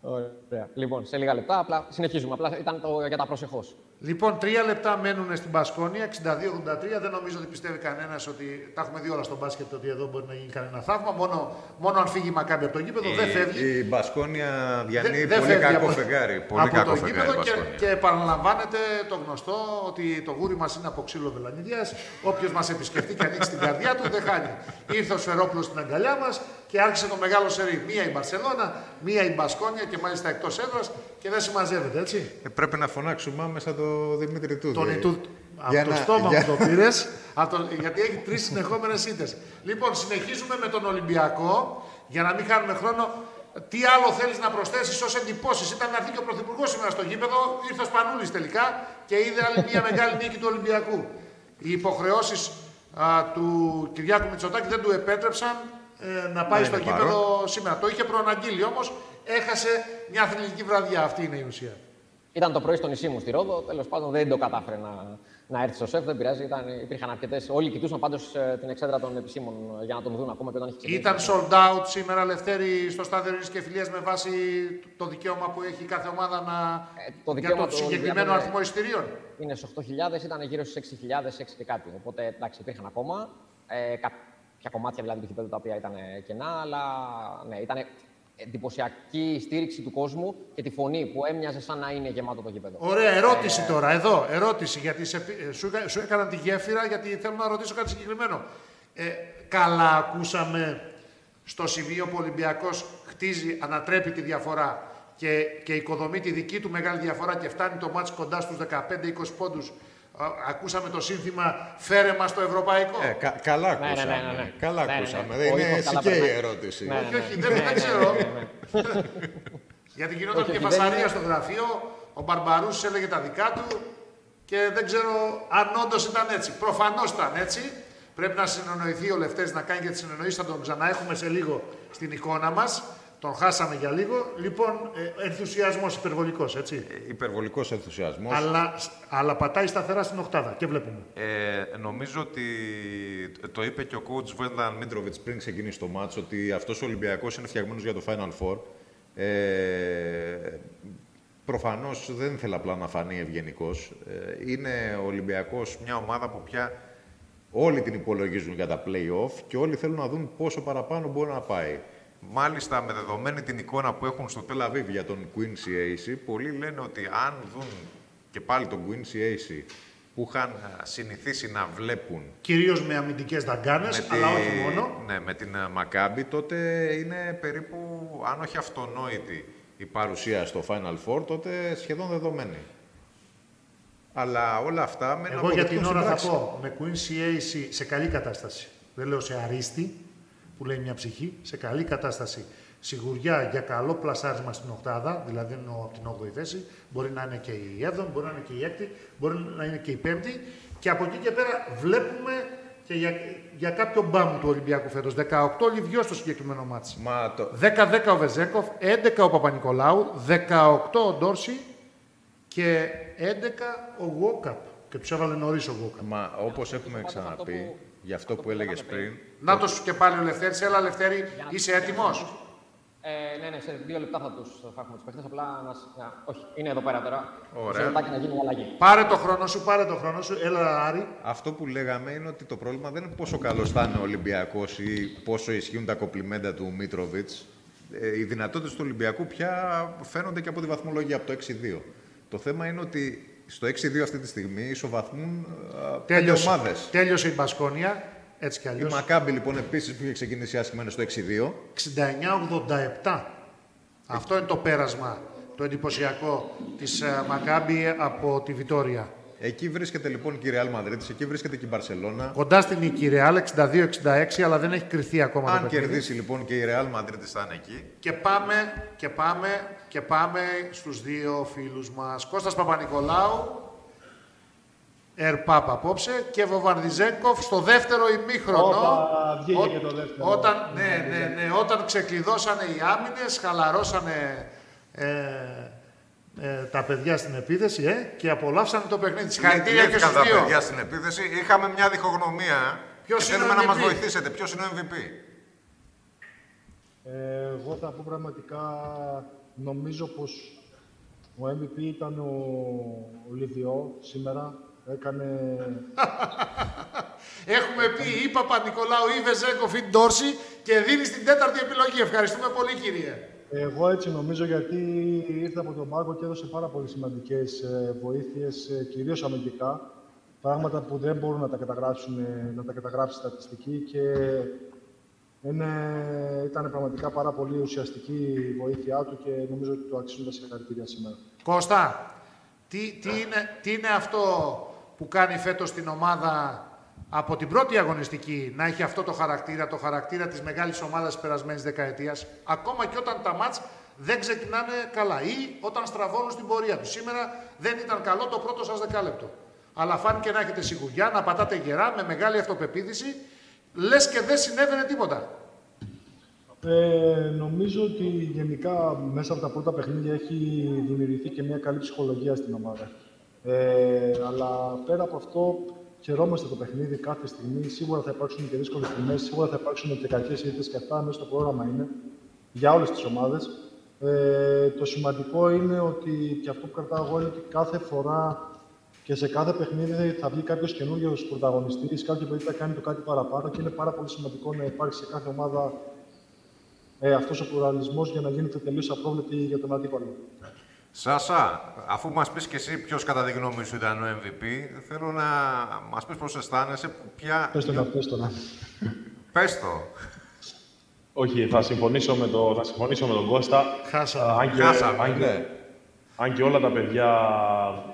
Ωραία. Λοιπόν, σε λίγα λεπτά, απλά συνεχίζουμε. Απλά ήταν το, για τα προσεχώς. Λοιπόν, τρία λεπτά μένουν στην Πασκόνια, 62-83. Δεν νομίζω ότι πιστεύει κανένας ότι τα έχουμε δει όλα στο μπάσκετ ότι εδώ μπορεί να γίνει κανένα θαύμα. Μόνο, μόνο αν φύγει η Μακάμπη από το γήπεδο, δεν φεύγει. Η Μπασκόνια διανύει Δεν- δεν πολύ φεύγει κακό από- φεγγάρι. Πολύ από κακό το φεγγάρι. γήπεδο η και, Μπασκόνια. και επαναλαμβάνεται το γνωστό ότι το γούρι μας είναι από ξύλο βελανιδιάς. Όποιος μας επισκεφτεί και ανοίξει την καρδιά του δεν χάνει. Ήρθε ο Σφερόπουλος στην αγκαλιά μας και άρχισε το μεγάλο σερί. Μία η Μπαρσελόνα, μία η Μπασκόνια και μάλιστα εκτός έδρας και δεν συμμαζεύεται, έτσι. Ε, πρέπει να φωνάξουμε άμεσα το Δημήτρη Τούδη. Τον Ιτούδ. Από Για το να- στόμα για- μου το πήρες, γιατί έχει τρεις συνεχόμενες ήττες. Λοιπόν, συνεχίζουμε με τον Ολυμπιακό για να μην χάνουμε χρόνο. Τι άλλο θέλεις να προσθέσεις ως εντυπώσεις; Ήταν να έρθει και ο Πρωθυπουργός σήμερα στο γήπεδο, ήρθε ο Σπανούλης τελικά και είδε άλλη μια μεγάλη νίκη του Ολυμπιακού. Οι υποχρεώσεις του Κυριάκου Μητσοτάκη δεν του επέτρεψαν ε, να πάει Να στο είναι γήπεδο σήμερα. Το είχε προαναγγείλει όμως, έχασε μια θρηλυκή βραδιά. Αυτή είναι η ουσία. Ήταν το πρωί στο νησί μου στη Ρόδο. Τέλος πάντων δεν το κατάφερε να, να έρθει στο σεφ. Δεν πειράζει. Ήταν, υπήρχαν αρκετές. Όλοι κοιτούσαν πάντως την εξέδρα των επισήμων ε, για να τον δουν ακόμα και όταν έχει ξεκινήσει. Ήταν sold out σήμερα, Λευτέρη, στο στάδιο Ειρήνης και Φιλίας με βάση το δικαίωμα που έχει κάθε ομάδα να... Ε, το για δικαίωμα το του συγκεκριμένο Ολυμπιακού αριθμό εισιτηρίων. Είναι στους 8.000, ήταν γύρω στους 6.000, 6 και κάτι. Οπότε εντάξει, υπήρχαν ακόμα. Ε, κάποια κομμάτια δηλαδή του γηπέδου τα οποία ήταν κενά, αλλά ναι, ήταν εντυπωσιακή η στήριξη του κόσμου και τη φωνή που έμοιαζε σαν να είναι γεμάτο το γήπεδο. Ωραία, ερώτηση τώρα, εδώ, ερώτηση, γιατί σε, πη- σου, έκα- σου έκανα τη γέφυρα, γιατί θέλω να ρωτήσω κάτι συγκεκριμένο. Ε, καλά ακούσαμε στο σημείο που ο Ολυμπιακός χτίζει, ανατρέπει τη διαφορά και, και οικοδομεί τη δική του μεγάλη διαφορά και φτάνει το μάτς κοντά στους 15-20 πόντους. Α, ακούσαμε το σύνθημα «Φέρε μας το ευρωπαϊκό». Ε, κα- καλά Ναι, ναι, ακούσαμε. ναι, ναι, ναι. Καλά Ναι, ναι, ναι. ακούσαμε. Ο Δεν είναι ήχος καλά σικαίη η περνάει. ερώτηση. Ναι, Όχι, όχι, δεν, δεν ξέρω. Γιατί γινόταν Όχι, και όχι, δεν φασαρία είναι. στο γραφείο, ο Μπαρμπαρούς έλεγε τα δικά του και δεν ξέρω αν όντως ήταν έτσι. Προφανώς ήταν έτσι. Πρέπει να συνεννοηθεί ο Λευτέρης να κάνει και τη συνεννοήση. Θα τον ξαναέχουμε σε λίγο στην εικόνα μας. Τον χάσαμε για λίγο. Λοιπόν, ε, ενθουσιασμός υπερβολικός, έτσι. Υπερβολικός ενθουσιασμός. Αλλά, αλλά πατάει σταθερά στην οκτάδα και βλέπουμε. Ε, νομίζω ότι το είπε και ο coach Βένταν Μίτροβιτς πριν ξεκινήσει το μάτς ότι αυτός ο Ολυμπιακός είναι φτιαγμένος για το Final Four. Ε, προφανώς δεν θέλει απλά να φανεί ευγενικός. Ε, είναι ο Ολυμπιακός μια ομάδα που πια όλοι την υπολογίζουν για τα play-off και όλοι θέλουν να δουν πόσο παραπάνω μπορεί να πάει. Μάλιστα, με δεδομένη την εικόνα που έχουν στο Tel Aviv για τον Quincy Ace, πολλοί λένε ότι αν δουν και πάλι τον Quincy Ace που είχαν ε, συνηθίσει να βλέπουν Κυρίως με αμυντικές δαγκάνες, με, αλλά τη- όχι μόνο. ναι, με την ε, Μακάμπη, τότε είναι περίπου, αν όχι αυτονόητη η παρουσία στο Final Four, τότε σχεδόν δεδομένη. Αλλά όλα αυτά με Εγώ για την ώρα θα πω με Quincy Ace σε καλή κατάσταση. Δεν λέω σε αρίστη, που λέει μια ψυχή, σε καλή κατάσταση. Σιγουριά για καλό πλασάρισμα στην οκτάδα, δηλαδή εννοώ από την 8η θέση. Μπορεί να είναι και η 7η, μπορεί να είναι και η 6η, μπορεί να είναι και η 5η. Και από εκεί και πέρα βλέπουμε και για, για κάποιο μπαμ του Ολυμπιακού φέτος. 18 Λιβιό στο συγκεκριμένο μάτς. Μα το, 10-10 ο Βεζέκοφ, 11 ο Παπα-Νικολάου, 18 ο Ντόρση και 11 ο Γουόκαπ. Και του έβαλε νωρίς ο Γουόκαπ. μα όπως έχουμε αυτό ξαναπεί, που- για αυτό που έλεγες πριν, Να το σου και πάλι ο Λευτέρης. Έλα Λευτέρη, είσαι έτοιμος; Ε, ναι, ναι, σε δύο λεπτά θα τους θα έχουμε του παίχτε. Απλά να. σ- να- Όχι, είναι εδώ πέρα τώρα. Ωραία. Σε λεπτάκι να γίνει η αλλαγή. Πάρε το χρόνο σου, πάρε το χρόνο σου. Έλα Άρη. αυτό που λέγαμε είναι ότι το πρόβλημα δεν είναι πόσο καλός θα είναι ο Ολυμπιακός ή πόσο ισχύουν τα κοπλιμέντα του Μίτροβιτς. Ε, οι δυνατότητες του Ολυμπιακού πια φαίνονται και από τη βαθμολογία, από το 6-2. Το θέμα είναι ότι στο 6-2 αυτή τη στιγμή ισοβαθμούν πέντε ομάδες. Τέλειωσε η Μπασκόνια. Έτσι κι Η αλλιώς. Μακάμπη λοιπόν επίσης που είχε ξεκινήσει άσχημα είναι στο 6-2. 69-87. Αυτό είναι το πέρασμα, το εντυπωσιακό της ε, Μακάμπη από τη Βιτόρια. Εκεί βρίσκεται λοιπόν και η Real Madrid, εκεί βρίσκεται και η Μπαρσελόνα. Κοντά στην νίκη η Real 62-66, αλλά δεν έχει κρυθεί ακόμα το Αν παιχνίδι. κερδίσει λοιπόν και η Real Madrid θα είναι εκεί. Και πάμε, και πάμε, και πάμε στους δύο φίλους μας. Κώστας Παπα-Νικολάου, Ερπάπ απόψε και Βοβαρδιζέκοφ στο δεύτερο ημίχρονο. Όπα, βγήκε και το δεύτερο. Όταν, ναι, ναι, ναι, όταν ξεκλειδώσανε οι άμυνες, χαλαρώσανε ε, ε, τα παιδιά στην επίθεση ε, και απολαύσανε το παιχνίδι. Συγχαρητήρια και Λύθηκαν στους τα δύο. παιδιά στην επίθεση. Είχαμε μια διχογνωμία. Ποιος και είναι θέλουμε ο να μας MVP? βοηθήσετε. Ποιος είναι ο MVP. Ε, εγώ θα πω πραγματικά, νομίζω πως ο MVP ήταν ο, ο Λιδιό σήμερα. Έκανε... Έχουμε πει ή Παπα-Νικολάου ή Βεζέκοφ ή Ντόρση και δίνει την τέταρτη επιλογή. Ευχαριστούμε πολύ κύριε. Εγώ έτσι νομίζω γιατί ήρθε από τον πάγκο και έδωσε πάρα πολύ σημαντικές ε, βοήθειες, ε, κυρίως αμυντικά. Πράγματα που δεν μπορούν να τα, καταγράψουν, ε, να τα καταγράψει στατιστική και είναι, ήταν πραγματικά πάρα πολύ ουσιαστική η βοήθειά του και νομίζω ότι του αξίζουν τα συγχαρητήρια σήμερα. Κώστα, τι, τι, είναι, τι είναι αυτό που κάνει φέτος την ομάδα από την πρώτη αγωνιστική να έχει αυτό το χαρακτήρα, το χαρακτήρα της μεγάλης ομάδας της περασμένης δεκαετίας, ακόμα και όταν τα μάτς δεν ξεκινάνε καλά ή όταν στραβώνουν στην πορεία τους. Σήμερα δεν ήταν καλό το πρώτο σας δεκάλεπτο. Αλλά φάνηκε να έχετε σιγουριά, να πατάτε γερά, με μεγάλη αυτοπεποίθηση, λες και δεν συνέβαινε τίποτα. Ε, νομίζω ότι γενικά μέσα από τα πρώτα παιχνίδια έχει δημιουργηθεί και μια καλή ψυχολογία στην ομάδα. Ε, αλλά πέρα από αυτό, χαιρόμαστε το παιχνίδι κάθε στιγμή. Σίγουρα θα υπάρξουν και δύσκολες στιγμές, σίγουρα θα υπάρξουν και κακές ήττε και αυτά μέσα στο πρόγραμμα είναι για όλες τις ομάδες. Ε, το σημαντικό είναι ότι και αυτό που κρατάω εγώ είναι ότι κάθε φορά και σε κάθε παιχνίδι θα βγει κάποιος καινούριος πρωταγωνιστής, κάποιος παιδί θα κάνει το κάτι παραπάνω και είναι πάρα πολύ σημαντικό να υπάρξει σε κάθε ομάδα ε, αυτός ο πλουραλισμός για να γίνεται τελείως απρόβλεπτη για τον αντίπαλο. Σάσα, αφού μας πεις και εσύ ποιος κατά τη γνώμη σου ήταν ο MVP, θέλω να μας πεις πώς αισθάνεσαι, ποια... Πες το να, πες το να. Πες το. Όχι, θα συμφωνήσω με, το, θα συμφωνήσω με τον Κώστα. Χάσαμε. Αν και, Χάσαμε, αν, και, ναι. αν και όλα τα παιδιά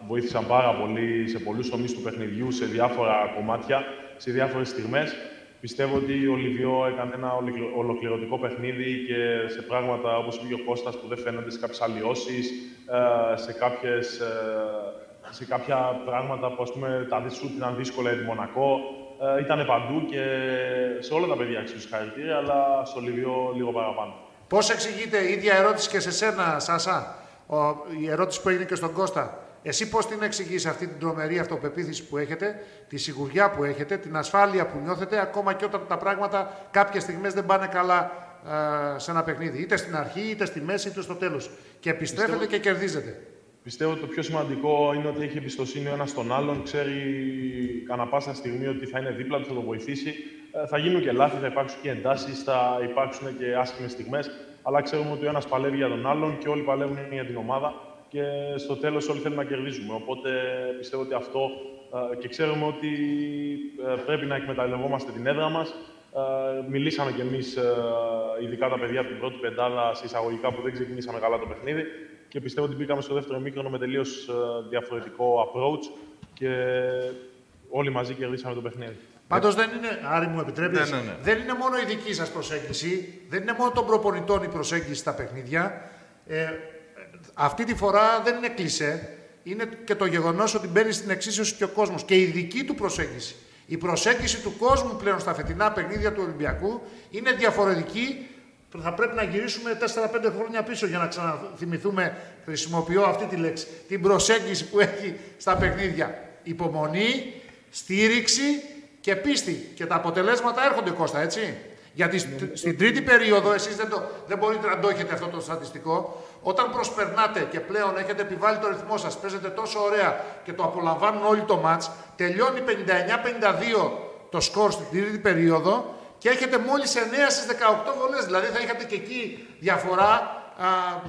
βοήθησαν πάρα πολύ σε πολλούς τομείς του παιχνιδιού, σε διάφορα κομμάτια, σε διάφορες στιγμές. Πιστεύω ότι ο Λιβιό έκανε ένα ολοκληρω- ολοκληρωτικό παιχνίδι και σε πράγματα όπως είπε και ο Κώστας που δεν φαίνονται σε κάποιες αλλοιώσεις, ε, σε, κάποιες, ε, σε κάποια πράγματα που ας πούμε τα σουτ ήταν δύσκολα για τη Μονακό. Ε, ήταν παντού και σε όλα τα παιδιά αξίζουν συγχαρητήρια, αλλά στο Λιβιό λίγο παραπάνω. Πώς εξηγείται η ίδια ερώτηση και σε σένα, Σάσα, ο, η ερώτηση που έγινε και στον Κώστα. Εσύ πώς την εξηγείς αυτή την τρομερή αυτοπεποίθηση που έχετε, τη σιγουριά που έχετε, την ασφάλεια που νιώθετε, ακόμα και όταν τα πράγματα κάποιες στιγμές δεν πάνε καλά ε, σε ένα παιχνίδι. Είτε στην αρχή, είτε στη μέση, είτε στο τέλος. Και επιστρέφετε και κερδίζετε. Πιστεύω ότι το πιο σημαντικό είναι ότι έχει εμπιστοσύνη ο ένας στον άλλον, ξέρει κανένα πάσα στιγμή ότι θα είναι δίπλα του, θα τον βοηθήσει. Ε, Θα γίνουν και λάθη, θα υπάρξουν και εντάσεις, θα υπάρξουν και άσχημες στιγμές. Αλλά ξέρουμε ότι ο ένας παλεύει για τον άλλον και όλοι παλεύουν για την ομάδα. Και στο τέλος όλοι θέλουμε να κερδίζουμε. Οπότε πιστεύω ότι αυτό ε, και ξέρουμε ότι ε, πρέπει να εκμεταλλευόμαστε την έδρα μας. Ε, μιλήσαμε κι εμείς, ειδικά τα παιδιά από την πρώτη πεντάδα, σε εισαγωγικά που δεν ξεκινήσαμε καλά το παιχνίδι. Και πιστεύω ότι μπήκαμε στο δεύτερο μήκρονο με τελείως διαφορετικό approach και όλοι μαζί κερδίσαμε το παιχνίδι. Πάντως δεν είναι, Άρη μου επιτρέπεις, Ναι, ναι, ναι. δεν είναι μόνο η δική σας προσέγγιση, δεν είναι μόνο των προπονητών η προσέγγιση στα παιχνίδια. Ε, αυτή τη φορά δεν είναι κλισέ. Είναι και το γεγονός ότι μπαίνει στην εξίσωση και ο κόσμος και η δική του προσέγγιση. Η προσέγγιση του κόσμου πλέον στα φετινά παιχνίδια του Ολυμπιακού είναι διαφορετική. Θα πρέπει να γυρίσουμε 4-5 χρόνια πίσω για να ξαναθυμηθούμε, χρησιμοποιώ αυτή τη λέξη, την προσέγγιση που έχει στα παιχνίδια. Υπομονή, στήριξη και πίστη. Και τα αποτελέσματα έρχονται, Κώστα, έτσι. Γιατί σ- στην τρίτη περίοδο, εσείς δεν, το, δεν μπορείτε να το έχετε αυτό το στατιστικό, όταν προσπερνάτε και πλέον έχετε επιβάλει το ρυθμό σας, παίζετε τόσο ωραία και το απολαμβάνουν όλοι το μάτς, τελειώνει 59-52 το σκορ στην τρίτη περίοδο και έχετε μόλις 9 στις 18 βολές. Δηλαδή θα είχατε και εκεί διαφορά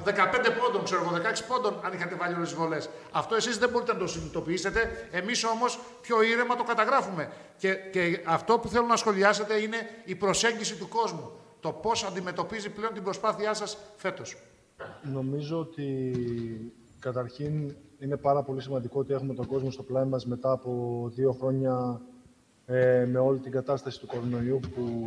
15 πόντων, ξέρω εγώ, 16 πόντων, αν είχατε βάλει όλες τις βολές. Αυτό εσείς δεν μπορείτε να το συνειδητοποιήσετε. Εμείς όμως πιο ήρεμα το καταγράφουμε. Και, και αυτό που θέλω να σχολιάσετε είναι η προσέγγιση του κόσμου. Το πώς αντιμετωπίζει πλέον την προσπάθειά σας φέτος. Νομίζω ότι καταρχήν είναι πάρα πολύ σημαντικό ότι έχουμε τον κόσμο στο πλάι μας μετά από δύο χρόνια ε, με όλη την κατάσταση του κορονοϊού που,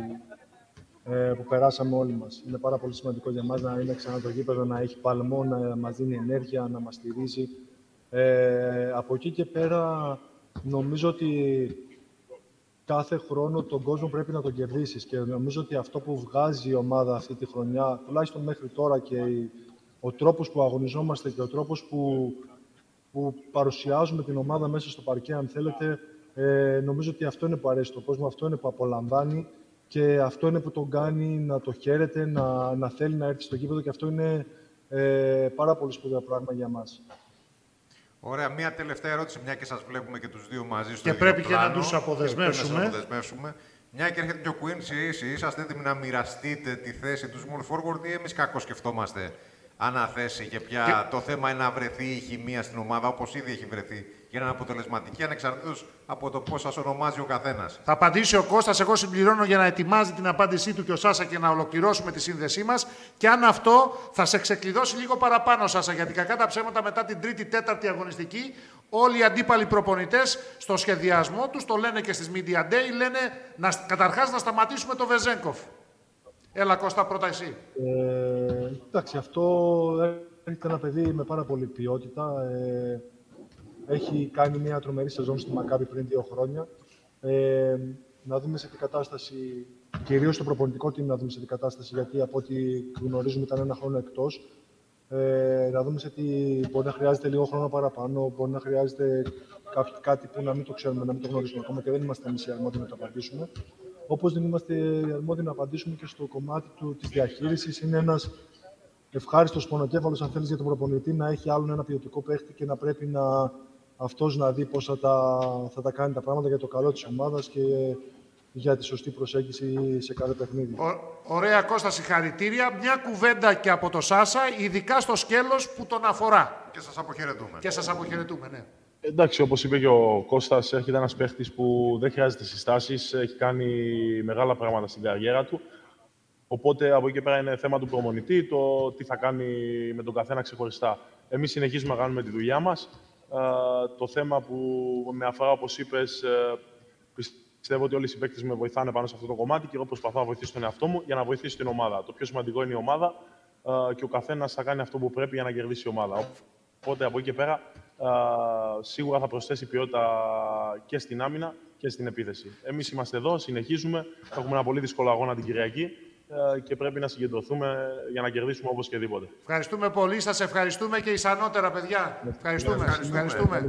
ε, που περάσαμε όλοι μας. Είναι πάρα πολύ σημαντικό για μας να είναι ξανά το γήπεδο, να έχει παλμό, να μας δίνει ενέργεια, να μας στηρίζει. Ε, από εκεί και πέρα νομίζω ότι κάθε χρόνο τον κόσμο πρέπει να τον κερδίσεις και νομίζω ότι αυτό που βγάζει η ομάδα αυτή τη χρονιά, τουλάχιστον μέχρι τώρα και ο τρόπος που αγωνιζόμαστε και ο τρόπος που, που παρουσιάζουμε την ομάδα μέσα στο παρκέ, αν θέλετε, ε, νομίζω ότι αυτό είναι που αρέσει τον κόσμο, αυτό είναι που απολαμβάνει και αυτό είναι που τον κάνει να το χαίρεται, να, να θέλει να έρθει στο γήπεδο και αυτό είναι ε, πάρα πολύ σπουδαίο πράγμα για μας. Ωραία, μία τελευταία ερώτηση, μια και σας βλέπουμε και τους δύο μαζί στο Και πρέπει και να τους αποδεσμεύσουμε. αποδεσμεύσουμε. Μια και έρχεται και ο Quincy, εσείς είσαστε έτοιμοι να μοιραστείτε τη θέση του small forward ή εμείς κακό σκεφτόμαστε αναθέσει και πια το θέμα είναι να βρεθεί η χημεία στην ομάδα όπως ήδη έχει βρεθεί για να είναι αποτελεσματική ανεξαρτήτως από το πώς σας ονομάζει ο καθένας. Θα απαντήσει ο Κώστας, εγώ συμπληρώνω για να ετοιμάζει την απάντησή του και ο Σάσα και να ολοκληρώσουμε τη σύνδεσή μας και αν αυτό θα σε ξεκλειδώσει λίγο παραπάνω Σάσα γιατί κακά τα ψέματα μετά την τρίτη, τέταρτη αγωνιστική όλοι οι αντίπαλοι προπονητές στο σχεδιασμό τους, το λένε και στις Media Day, λένε να, καταρχάς να σταματήσουμε το Βεζέγκοφ. Έλα Κώστα, πρώτα εσύ. Ε, εντάξει, αυτό έρχεται ένα παιδί με πάρα πολύ ποιότητα. Ε, έχει κάνει μια τρομερή σεζόν στη Μακάβη πριν δύο χρόνια. Ε, να δούμε σε τι κατάσταση, κυρίως στο προπονητικό team να δούμε σε τι κατάσταση, γιατί από ό,τι γνωρίζουμε ήταν ένα χρόνο εκτός. Ε, να δούμε σε τι μπορεί να χρειάζεται λίγο χρόνο παραπάνω, μπορεί να χρειάζεται κάτι που να μην το ξέρουμε, να μην το γνωρίζουμε ακόμα και δεν είμαστε εμείς οι αρμόδιοι να το απαντήσουμε. Όπως δεν είμαστε αρμόδιοι να απαντήσουμε και στο κομμάτι της διαχείρισης. Είναι ένας ευχάριστος πονοκέφαλος, αν θέλεις, για τον προπονητή να έχει άλλον ένα ποιοτικό παίχτη και να πρέπει να αυτός να δει πώς θα, τα, θα τα κάνει τα πράγματα για το καλό της ομάδας και για τη σωστή προσέγγιση σε κάθε παιχνίδι. ωραία Κώστας, συγχαρητήρια. Μια κουβέντα και από το Σάσα, ειδικά στο σκέλος που τον αφορά. Και σας αποχαιρετούμε. Και σας αποχαιρετούμε, ναι. Εντάξει, όπως είπε και ο Κώστας, έρχεται ένας παίχτης που δεν χρειάζεται συστάσεις, έχει κάνει μεγάλα πράγματα στην καριέρα του. Οπότε από εκεί και πέρα είναι θέμα του προμονητή το τι θα κάνει με τον καθένα ξεχωριστά. Εμείς συνεχίζουμε να κάνουμε τη δουλειά μας. Το θέμα που με αφορά, όπως είπες, ε, πιστεύω ότι όλοι οι συμπαίκτες με βοηθάνε πάνω σε αυτό το κομμάτι και εγώ προσπαθώ να βοηθήσω τον εαυτό μου για να βοηθήσω την ομάδα. Το πιο σημαντικό είναι η ομάδα και ο καθένας θα κάνει αυτό που πρέπει για να κερδίσει η ομάδα. Οπότε από εκεί και πέρα σίγουρα θα προσθέσει ποιότητα και στην άμυνα και στην επίθεση. Εμείς είμαστε εδώ, συνεχίζουμε. Έχουμε ένα πολύ δύσκολο αγώνα την Κυριακή και πρέπει να συγκεντρωθούμε για να κερδίσουμε όπως και δίποτε. Ευχαριστούμε πολύ. Σας ευχαριστούμε και ισανότερα, παιδιά. Ευχαριστούμε. ευχαριστούμε. ευχαριστούμε.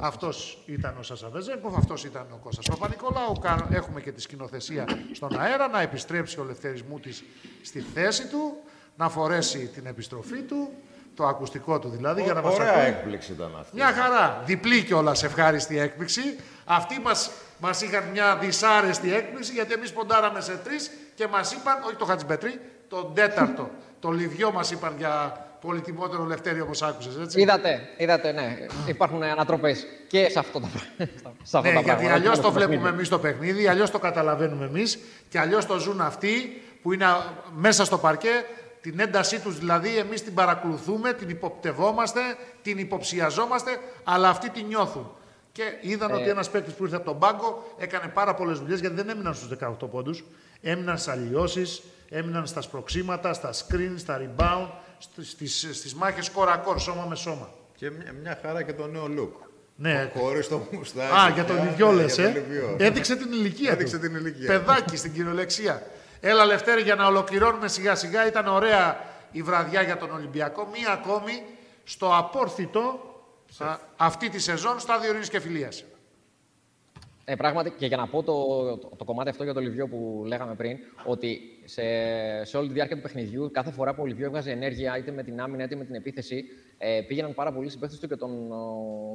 Αυτός ήταν ο Σάσα Βεζέγκοφ, αυτός ήταν ο Κώστας Παπα-Νικολάου. Έχουμε και τη σκηνοθεσία στον αέρα, να επιστρέψει ο Λευτέρης Μούτης στη θέση του, να φορέσει την επιστροφή του το ακουστικό του δηλαδή, για να μας Ωραία έκπληξη ήταν αυτή. Μια χαρά. Διπλή κιόλας ευχάριστη έκπληξη. Αυτοί μας, μας είχαν μια δυσάρεστη έκπληξη, γιατί εμείς ποντάραμε σε τρεις και μας είπαν, όχι το Χατζιμπετρί, τον τέταρτο. το Λιβιό μας είπαν για πολυτιμότερο Λευτέρη, όπως άκουσες, έτσι. Είδατε, είδατε, ναι. Υπάρχουν ανατροπές και σε αυτό το, σε αυτό ναι, γιατί αλλιώς το βλέπουμε εμείς το παιχνίδι, αλλιώς το καταλαβαίνουμε εμείς και αλλιώς το ζουν αυτοί που είναι μέσα στο παρκέ την έντασή τους δηλαδή εμείς την παρακολουθούμε, την υποπτευόμαστε, την υποψιαζόμαστε, αλλά αυτοί την νιώθουν. Και είδαν ότι ε. ένας παίκτης που ήρθε από τον πάγκο έκανε πάρα πολλές δουλειές γιατί δεν έμειναν στους 18 πόντους. Έμειναν στι αλλοιώσεις, έμειναν στα σπροξήματα, στα screen, στα rebound, στις, στις μάχες κόρα-κόρ, σώμα με σώμα. Και μια, μια χαρά και το νέο look. Ναι. Χωρίς το μουστάκι. Α, για τον Λιβιό λες. Ε. Έδειξε την ηλικία Έδειξε την ηλικία. Παιδάκι στην κυριολεξία. Έλα Λευτέρη για να ολοκληρώνουμε σιγά σιγά. Ήταν ωραία η βραδιά για τον Ολυμπιακό. Μία ακόμη στο απόρθητο αυτή τη σεζόν στα ειρήνης και φιλίας. Ε, πράγματι, και για να πω το, το, το, κομμάτι αυτό για το Λιβιό που λέγαμε πριν, ότι σε, σε όλη τη διάρκεια του παιχνιδιού, κάθε φορά που ο Λιβιό έβγαζε ενέργεια, είτε με την άμυνα είτε με την επίθεση, ε, πήγαιναν πάρα πολλοί συμπαίκτε του και τον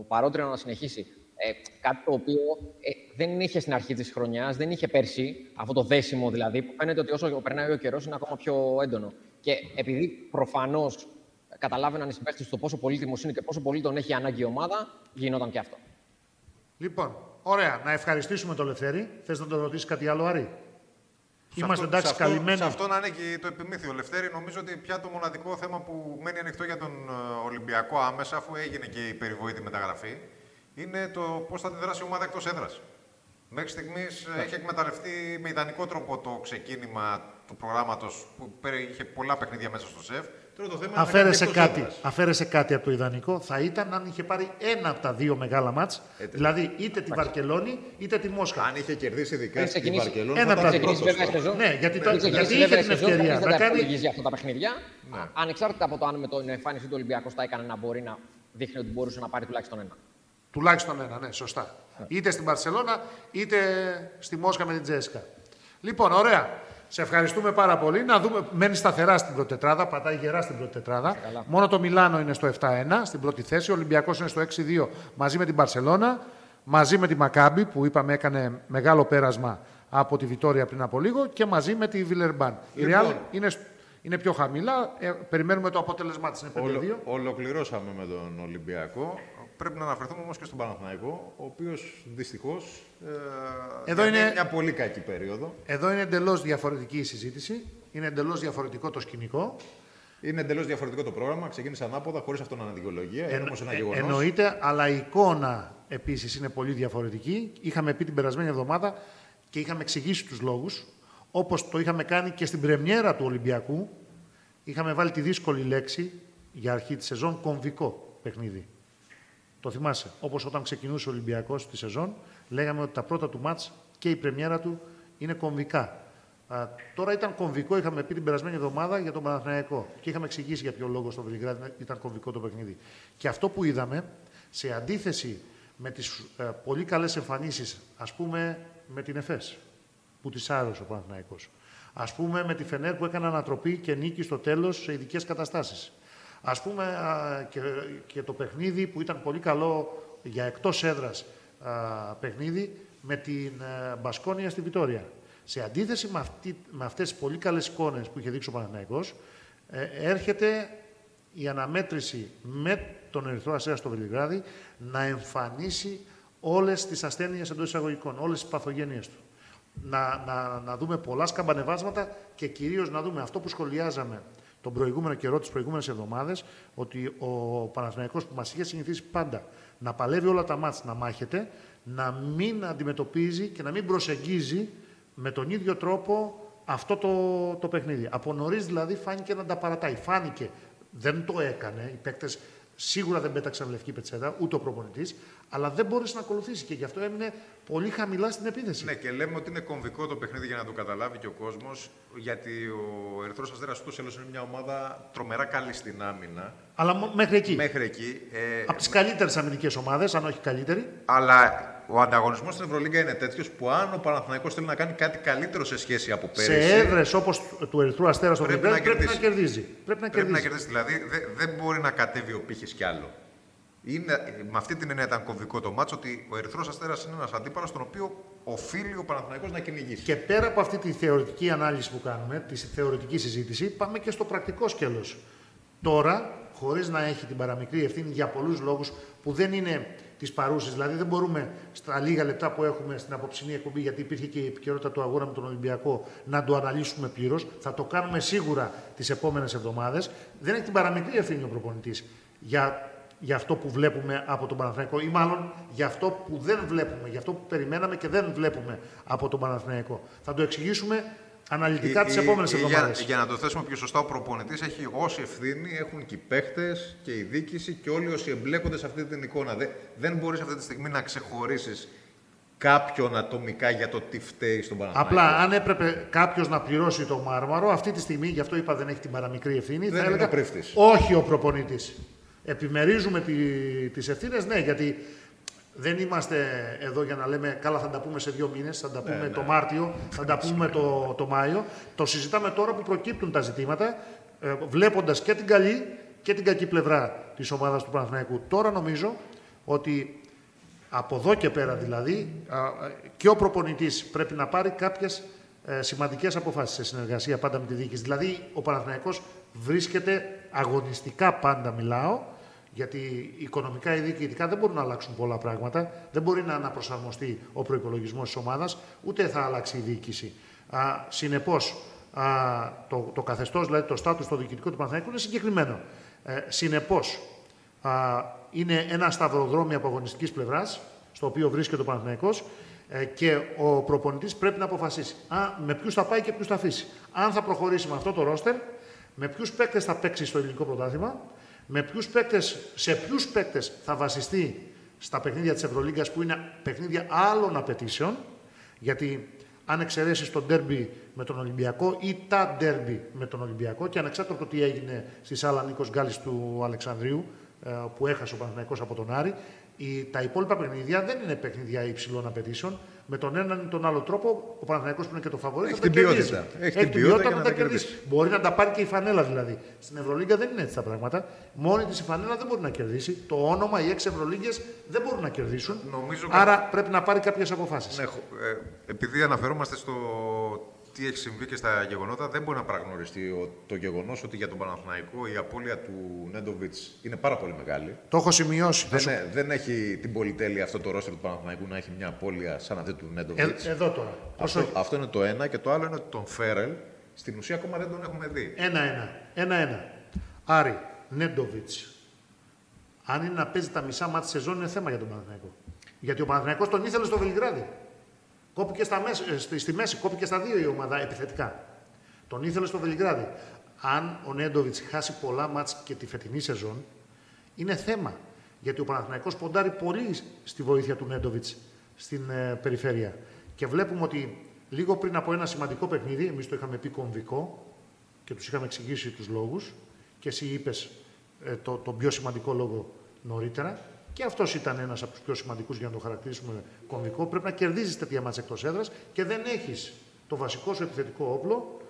παρότριναν να συνεχίσει. Ε, κάτι το οποίο ε, δεν είχε στην αρχή της χρονιάς, δεν είχε πέρσι, αυτό το δέσιμο δηλαδή, που φαίνεται ότι όσο περνάει ο καιρός είναι ακόμα πιο έντονο. Και επειδή προφανώς καταλάβαιναν οι συμπαίχτες το πόσο πολύτιμος είναι και πόσο πολύ τον έχει ανάγκη η ομάδα, γινόταν και αυτό. Λοιπόν, ωραία. Να ευχαριστήσουμε τον Λευτέρη. Θες να τον ρωτήσεις κάτι άλλο, Άρη; Είμαστε εντάξει σε αυτό, καλυμμένοι. Σε αυτό να είναι και το επιμήθειο Λευτέρη, νομίζω ότι πια το μοναδικό θέμα που μένει ανοιχτό για τον ε, Ολυμπιακό άμεσα, αφού έγινε και η περιβόητη μεταγραφή, είναι το πώς θα αντιδράσει η ομάδα εκτός έδρας. Μέχρι στιγμής έχει εκμεταλλευτεί με ιδανικό τρόπο το ξεκίνημα του προγράμματος που είχε πολλά παιχνίδια μέσα στο σεφ. Τώρα το θέμα είναι να κάνει Αφαίρεσε εκτός κάτι, έδρας. αφαίρεσε κάτι από το ιδανικό. Θα ήταν αν είχε πάρει ένα από τα δύο μεγάλα μάτς, δηλαδή είτε τη Βαρκελόνη είτε τη Μόσχα. Αν είχε κερδίσει ειδικά Πριν στην ξεκινήσει- Βαρκελόνη, Ένα θα ήταν πράγμα. ξεκινήσει πρώτος βέβαια η τώρα. σεζόν. Ναι, γιατί, το, Πριν ξεκινήσει γιατί είχε βέβαια η την σεζόν, ευκαιρία κανείς να δεν τα κάνει. υπολογίζει αυτά τα παιχνίδια. Ανεξάρτητα από το αν με την εμφάνιση του Ολυμπιακού τα έκανε να μπορεί να δείχνει ότι μπορούσε να πάρει τουλάχιστον ένα. Τουλάχιστον ένα, ναι, σωστά. Είτε στην Παρσελώνα, είτε στη Μόσχα με την Τζέσικα. Λοιπόν, ωραία. Σε ευχαριστούμε πάρα πολύ. Να δούμε, μένει σταθερά στην πρώτη τετράδα, πατάει γερά στην πρώτη τετράδα. Μόνο το Μιλάνο είναι στο 7-1, στην πρώτη θέση. Ο Ολυμπιακός είναι στο 6-2 μαζί με την Παρσελώνα, μαζί με τη Μακάμπη που είπαμε έκανε μεγάλο πέρασμα από τη Βιτόρια πριν από λίγο και μαζί με τη Βιλερμπάν. Η Λοιπόν. Real είναι, σ- είναι πιο χαμηλά. Ε, περιμένουμε το αποτέλεσμά της. Είναι 5-2. Ολο, ολοκληρώσαμε με τον Ολυμπιακό. Πρέπει να αναφερθούμε όμως και στον Παναθηναϊκό, ο οποίος δυστυχώς ε, Εδώ είναι είναι- μια πολύ κακή περίοδο. Εδώ είναι εντελώς διαφορετική η συζήτηση. Είναι εντελώς διαφορετικό το σκηνικό. Είναι εντελώς διαφορετικό το πρόγραμμα. Ξεκίνησε ανάποδα, χωρίς αυτό να είναι δικαιολογία. Είναι Εν- όμω ένα ε, γεγονός. Εννοείται, αλλά η εικόνα επίσης είναι πολύ διαφορετική. Είχαμε πει την περασμένη εβδομάδα και είχαμε εξηγήσει τους λόγους, όπως το είχαμε κάνει και στην πρεμιέρα του Ολυμπιακού. Είχαμε βάλει τη δύσκολη λέξη για αρχή της σεζόν κομβικό παιχνίδι. Το θυμάσαι. Όπως όταν ξεκινούσε ο Ολυμπιακός τη σεζόν, λέγαμε ότι τα πρώτα του μάτς και η πρεμιέρα του είναι κομβικά. Α, τώρα ήταν κομβικό, είχαμε πει την περασμένη εβδομάδα για τον Παναθηναϊκό και είχαμε εξηγήσει για ποιο λόγο στο Βελιγράδι ήταν κομβικό το παιχνίδι. Και αυτό που είδαμε, σε αντίθεση με τις ε, πολύ καλές εμφανίσεις, ας πούμε με την ΕΦΕΣ, που τη άρρωσε ο Παναθηναϊκός. Ας πούμε με τη Φενέρ που έκανε ανατροπή και νίκη στο τέλος σε ειδικές καταστάσεις. Ας πούμε α, και, και το παιχνίδι που ήταν πολύ καλό για εκτός έδρας α, παιχνίδι με την ε, Μπασκόνια στη Βιτόρια. Σε αντίθεση με, αυτή, με αυτές τις πολύ καλές εικόνες που είχε δείξει ο Παναθηναϊκός, ε, έρχεται η αναμέτρηση με τον Ερυθρό Αστέρα στο Βελιγράδι να εμφανίσει όλες τις ασθένειες εντός εισαγωγικών, όλες τις παθογένειες του. Να, να, να δούμε πολλά σκαμπανεβάσματα και κυρίως να δούμε αυτό που σχολιάζαμε τον προηγούμενο καιρό, τις προηγούμενες εβδομάδες, ότι ο Παναθηναϊκός που μας είχε συνηθίσει πάντα να παλεύει όλα τα μάτς, να μάχεται, να μην αντιμετωπίζει και να μην προσεγγίζει με τον ίδιο τρόπο αυτό το, το παιχνίδι. Από νωρίς δηλαδή φάνηκε να τα παρατάει. Φάνηκε. Δεν το έκανε. Οι παίκτες σίγουρα δεν πέταξαν λευκή πετσέτα, ούτε ο προπονητής, αλλά δεν μπόρεσε να ακολουθήσει και γι' αυτό έμεινε πολύ χαμηλά στην επίθεση. Ναι, και λέμε ότι είναι κομβικό το παιχνίδι για να το καταλάβει και ο κόσμος, γιατί ο Ερυθρός Αστέρας ούτως ή άλλως είναι μια ομάδα τρομερά καλή στην άμυνα. Αλλά μο- μέχρι εκεί. Μέχρι εκεί. Ε, Από τις καλύτερες αμυντικές ομάδες, αν όχι καλύτερη. Αλλά ο ανταγωνισμός στην Ευρωλίγκα είναι τέτοιος που αν ο Παναθηναϊκός θέλει να κάνει κάτι καλύτερο σε σχέση από πέρυσι. Σε έδρε όπως του Ερυθρού Αστέρα στο Πρέπει Βελιγράδι να πρέπει να κερδίσει. κερδίζει. Πρέπει να Πρέπει να κερδίζει. κερδίσει. Δηλαδή δε- δεν μπορεί να κατέβει ο πύχης κι άλλο. Είναι, με αυτή την έννοια ήταν κομβικό το μάτσο ότι ο Ερυθρός Αστέρας είναι ένας αντίπαλος τον οποίο οφείλει ο Παναθηναϊκός να κυνηγήσει. Και πέρα από αυτή τη θεωρητική ανάλυση που κάνουμε, τη θεωρητική συζήτηση, πάμε και στο πρακτικό σκέλος. Τώρα, χωρίς να έχει την παραμικρή ευθύνη για πολλούς λόγους που δεν είναι τις παρούσεις, δηλαδή δεν μπορούμε στα λίγα λεπτά που έχουμε στην απόψινή εκπομπή, γιατί υπήρχε και η επικαιρότητα του αγώνα με τον Ολυμπιακό, να το αναλύσουμε πλήρως. Θα το κάνουμε σίγουρα τις επόμενες εβδομάδες. Δεν έχει την παραμικρή ευθύνη ο προπονητής για για αυτό που βλέπουμε από τον Παναθηναϊκό ή μάλλον για αυτό που δεν βλέπουμε, για αυτό που περιμέναμε και δεν βλέπουμε από τον Παναθηναϊκό. Θα το εξηγήσουμε αναλυτικά Ή- τις ή- επόμενες ή για, εβδομάδες. για να το θέσουμε πιο σωστά, ο προπονητής έχει όση ευθύνη έχουν και οι παίχτες και η διοίκηση και όλοι όσοι εμπλέκονται σε αυτή την εικόνα. Δεν, δεν μπορείς αυτή τη στιγμή να ξεχωρίσεις κάποιον ατομικά για το τι φταίει στον Παναθηναϊκό. Απλά αν έπρεπε κάποιος να πληρώσει το μάρμαρο, αυτή τη στιγμή, γι' αυτό είπα δεν έχει την παραμικρή ευθύνη, Δεν θα είναι έλεγα ο πρίφτης. όχι ο προπονητής. Επιμερίζουμε τι τις ευθύνες, ναι, γιατί δεν είμαστε εδώ για να λέμε καλά θα τα πούμε σε δύο μήνες, θα τα Ναι, πούμε το Μάρτιο, θα τα πούμε το, το Μάιο. Το συζητάμε τώρα που προκύπτουν τα ζητήματα, ε, βλέποντας και την καλή και την κακή πλευρά της ομάδας του Παναθηναϊκού. Τώρα νομίζω ότι από εδώ και πέρα δηλαδή α, α, και ο προπονητής πρέπει να πάρει κάποιες ε, σημαντικές αποφάσεις σε συνεργασία πάντα με τη διοίκηση. Δηλαδή, ο Παναθηναϊκός βρίσκεται αγωνιστικά πάντα, μιλάω, γιατί οικονομικά ή διοικητικά δεν μπορούν να αλλάξουν πολλά πράγματα. Δεν μπορεί να αναπροσαρμοστεί ο προπολογισμό της ομάδας, ούτε θα αλλάξει η διοίκηση. Συνεπώς, το, το καθεστώς, δηλαδή το στάτους στο διοικητικό του Παναθηναϊκού είναι συγκεκριμένο. Ε, Συνεπώς, είναι ένα σταυροδρόμι από αγωνιστική πλευράς, στο οποίο βρίσκεται ο Παναθηναϊκός ε, και ο προπονητής πρέπει να αποφασίσει α, με ποιους θα πάει και ποιους θα αφήσει. Αν θα προχωρήσει με αυτό το ρόστερ, με ποιους παίκτες θα παίξει στο ελληνικό πρωτάθλημα, με ποιους παίκτες, σε ποιους παίκτες θα βασιστεί στα παιχνίδια της Ευρωλίγκας που είναι παιχνίδια άλλων απαιτήσεων; Γιατί αν εξαιρέσεις το ντέρμπι με τον Ολυμπιακό ή τα ντέρμπι με τον Ολυμπιακό και ανεξάρτητα από το τι έγινε στη σάλα Νίκος Γκάλης του Αλεξανδρίου, ε, που έχασε ο Παναθηναϊκός από τον Άρη, η, τα υπόλοιπα παιχνίδια δεν είναι παιχνίδια υψηλών απαιτήσεων. Με τον έναν ή τον άλλο τρόπο, ο Παναθηναϊκός που είναι και το φαβορή θα τα κερδίσει. Έχει, την ποιότητα να τα κερδίσει. Μπορεί να τα πάρει και η φανέλα δηλαδή. Στην Ευρωλίγκα δεν είναι έτσι τα πράγματα. Μόνη της η φανέλα δεν μπορεί να κερδίσει. Το όνομα, οι έξι Ευρωλίγκες δεν μπορούν να κερδίσουν. Νομίζω Άρα πρέπει να πάρει κάποιες αποφάσεις. Ναι, ε, επειδή αναφερόμαστε στο τι έχει συμβεί και στα γεγονότα, δεν μπορεί να παραγνωριστεί το γεγονός ότι για τον Παναθηναϊκό η απώλεια του Νέντοβιτς είναι πάρα πολύ μεγάλη. Το έχω σημειώσει. Δεν, ε, δεν έχει την πολυτέλεια αυτό το ρόστερ του Παναθηναϊκού να έχει μια απώλεια σαν αυτή του Νέντοβιτς. Ε, εδώ τώρα. Αυτό, αυτό είναι το ένα. Και το άλλο είναι ότι τον Φέρελ στην ουσία ακόμα δεν τον έχουμε δει. Ένα-ένα. Ένα-ένα. Άρη, Νέντοβιτς. Αν είναι να παίζει τα μισά μάτια σεζόν, είναι θέμα για τον Παναθηναϊκό. Γιατί ο Παναθηναϊκός τον ήθελε στο Βελιγράδι. Κόπηκε στα μέση, ε, στη, στη μέση, κόπηκε στα δύο η ομάδα επιθετικά. Τον ήθελε στο Βελιγράδι. Αν ο Νέντοβιτς χάσει πολλά μάτς και τη φετινή σεζόν, είναι θέμα. Γιατί ο Παναθηναϊκός ποντάρει πολύ στη βοήθεια του Νέντοβιτς στην ε, περιφέρεια. Και βλέπουμε ότι λίγο πριν από ένα σημαντικό παιχνίδι, εμείς το είχαμε πει κομβικό και τους είχαμε εξηγήσει τους λόγους, και εσύ είπες ε, το, το πιο σημαντικό λόγο νωρίτερα, και αυτός ήταν ένας από τους πιο σημαντικούς για να το χαρακτηρίσουμε κομβικό. Πρέπει να κερδίζεις τέτοια μάτσα εκτός έδρας και δεν έχεις το βασικό σου επιθετικό όπλο.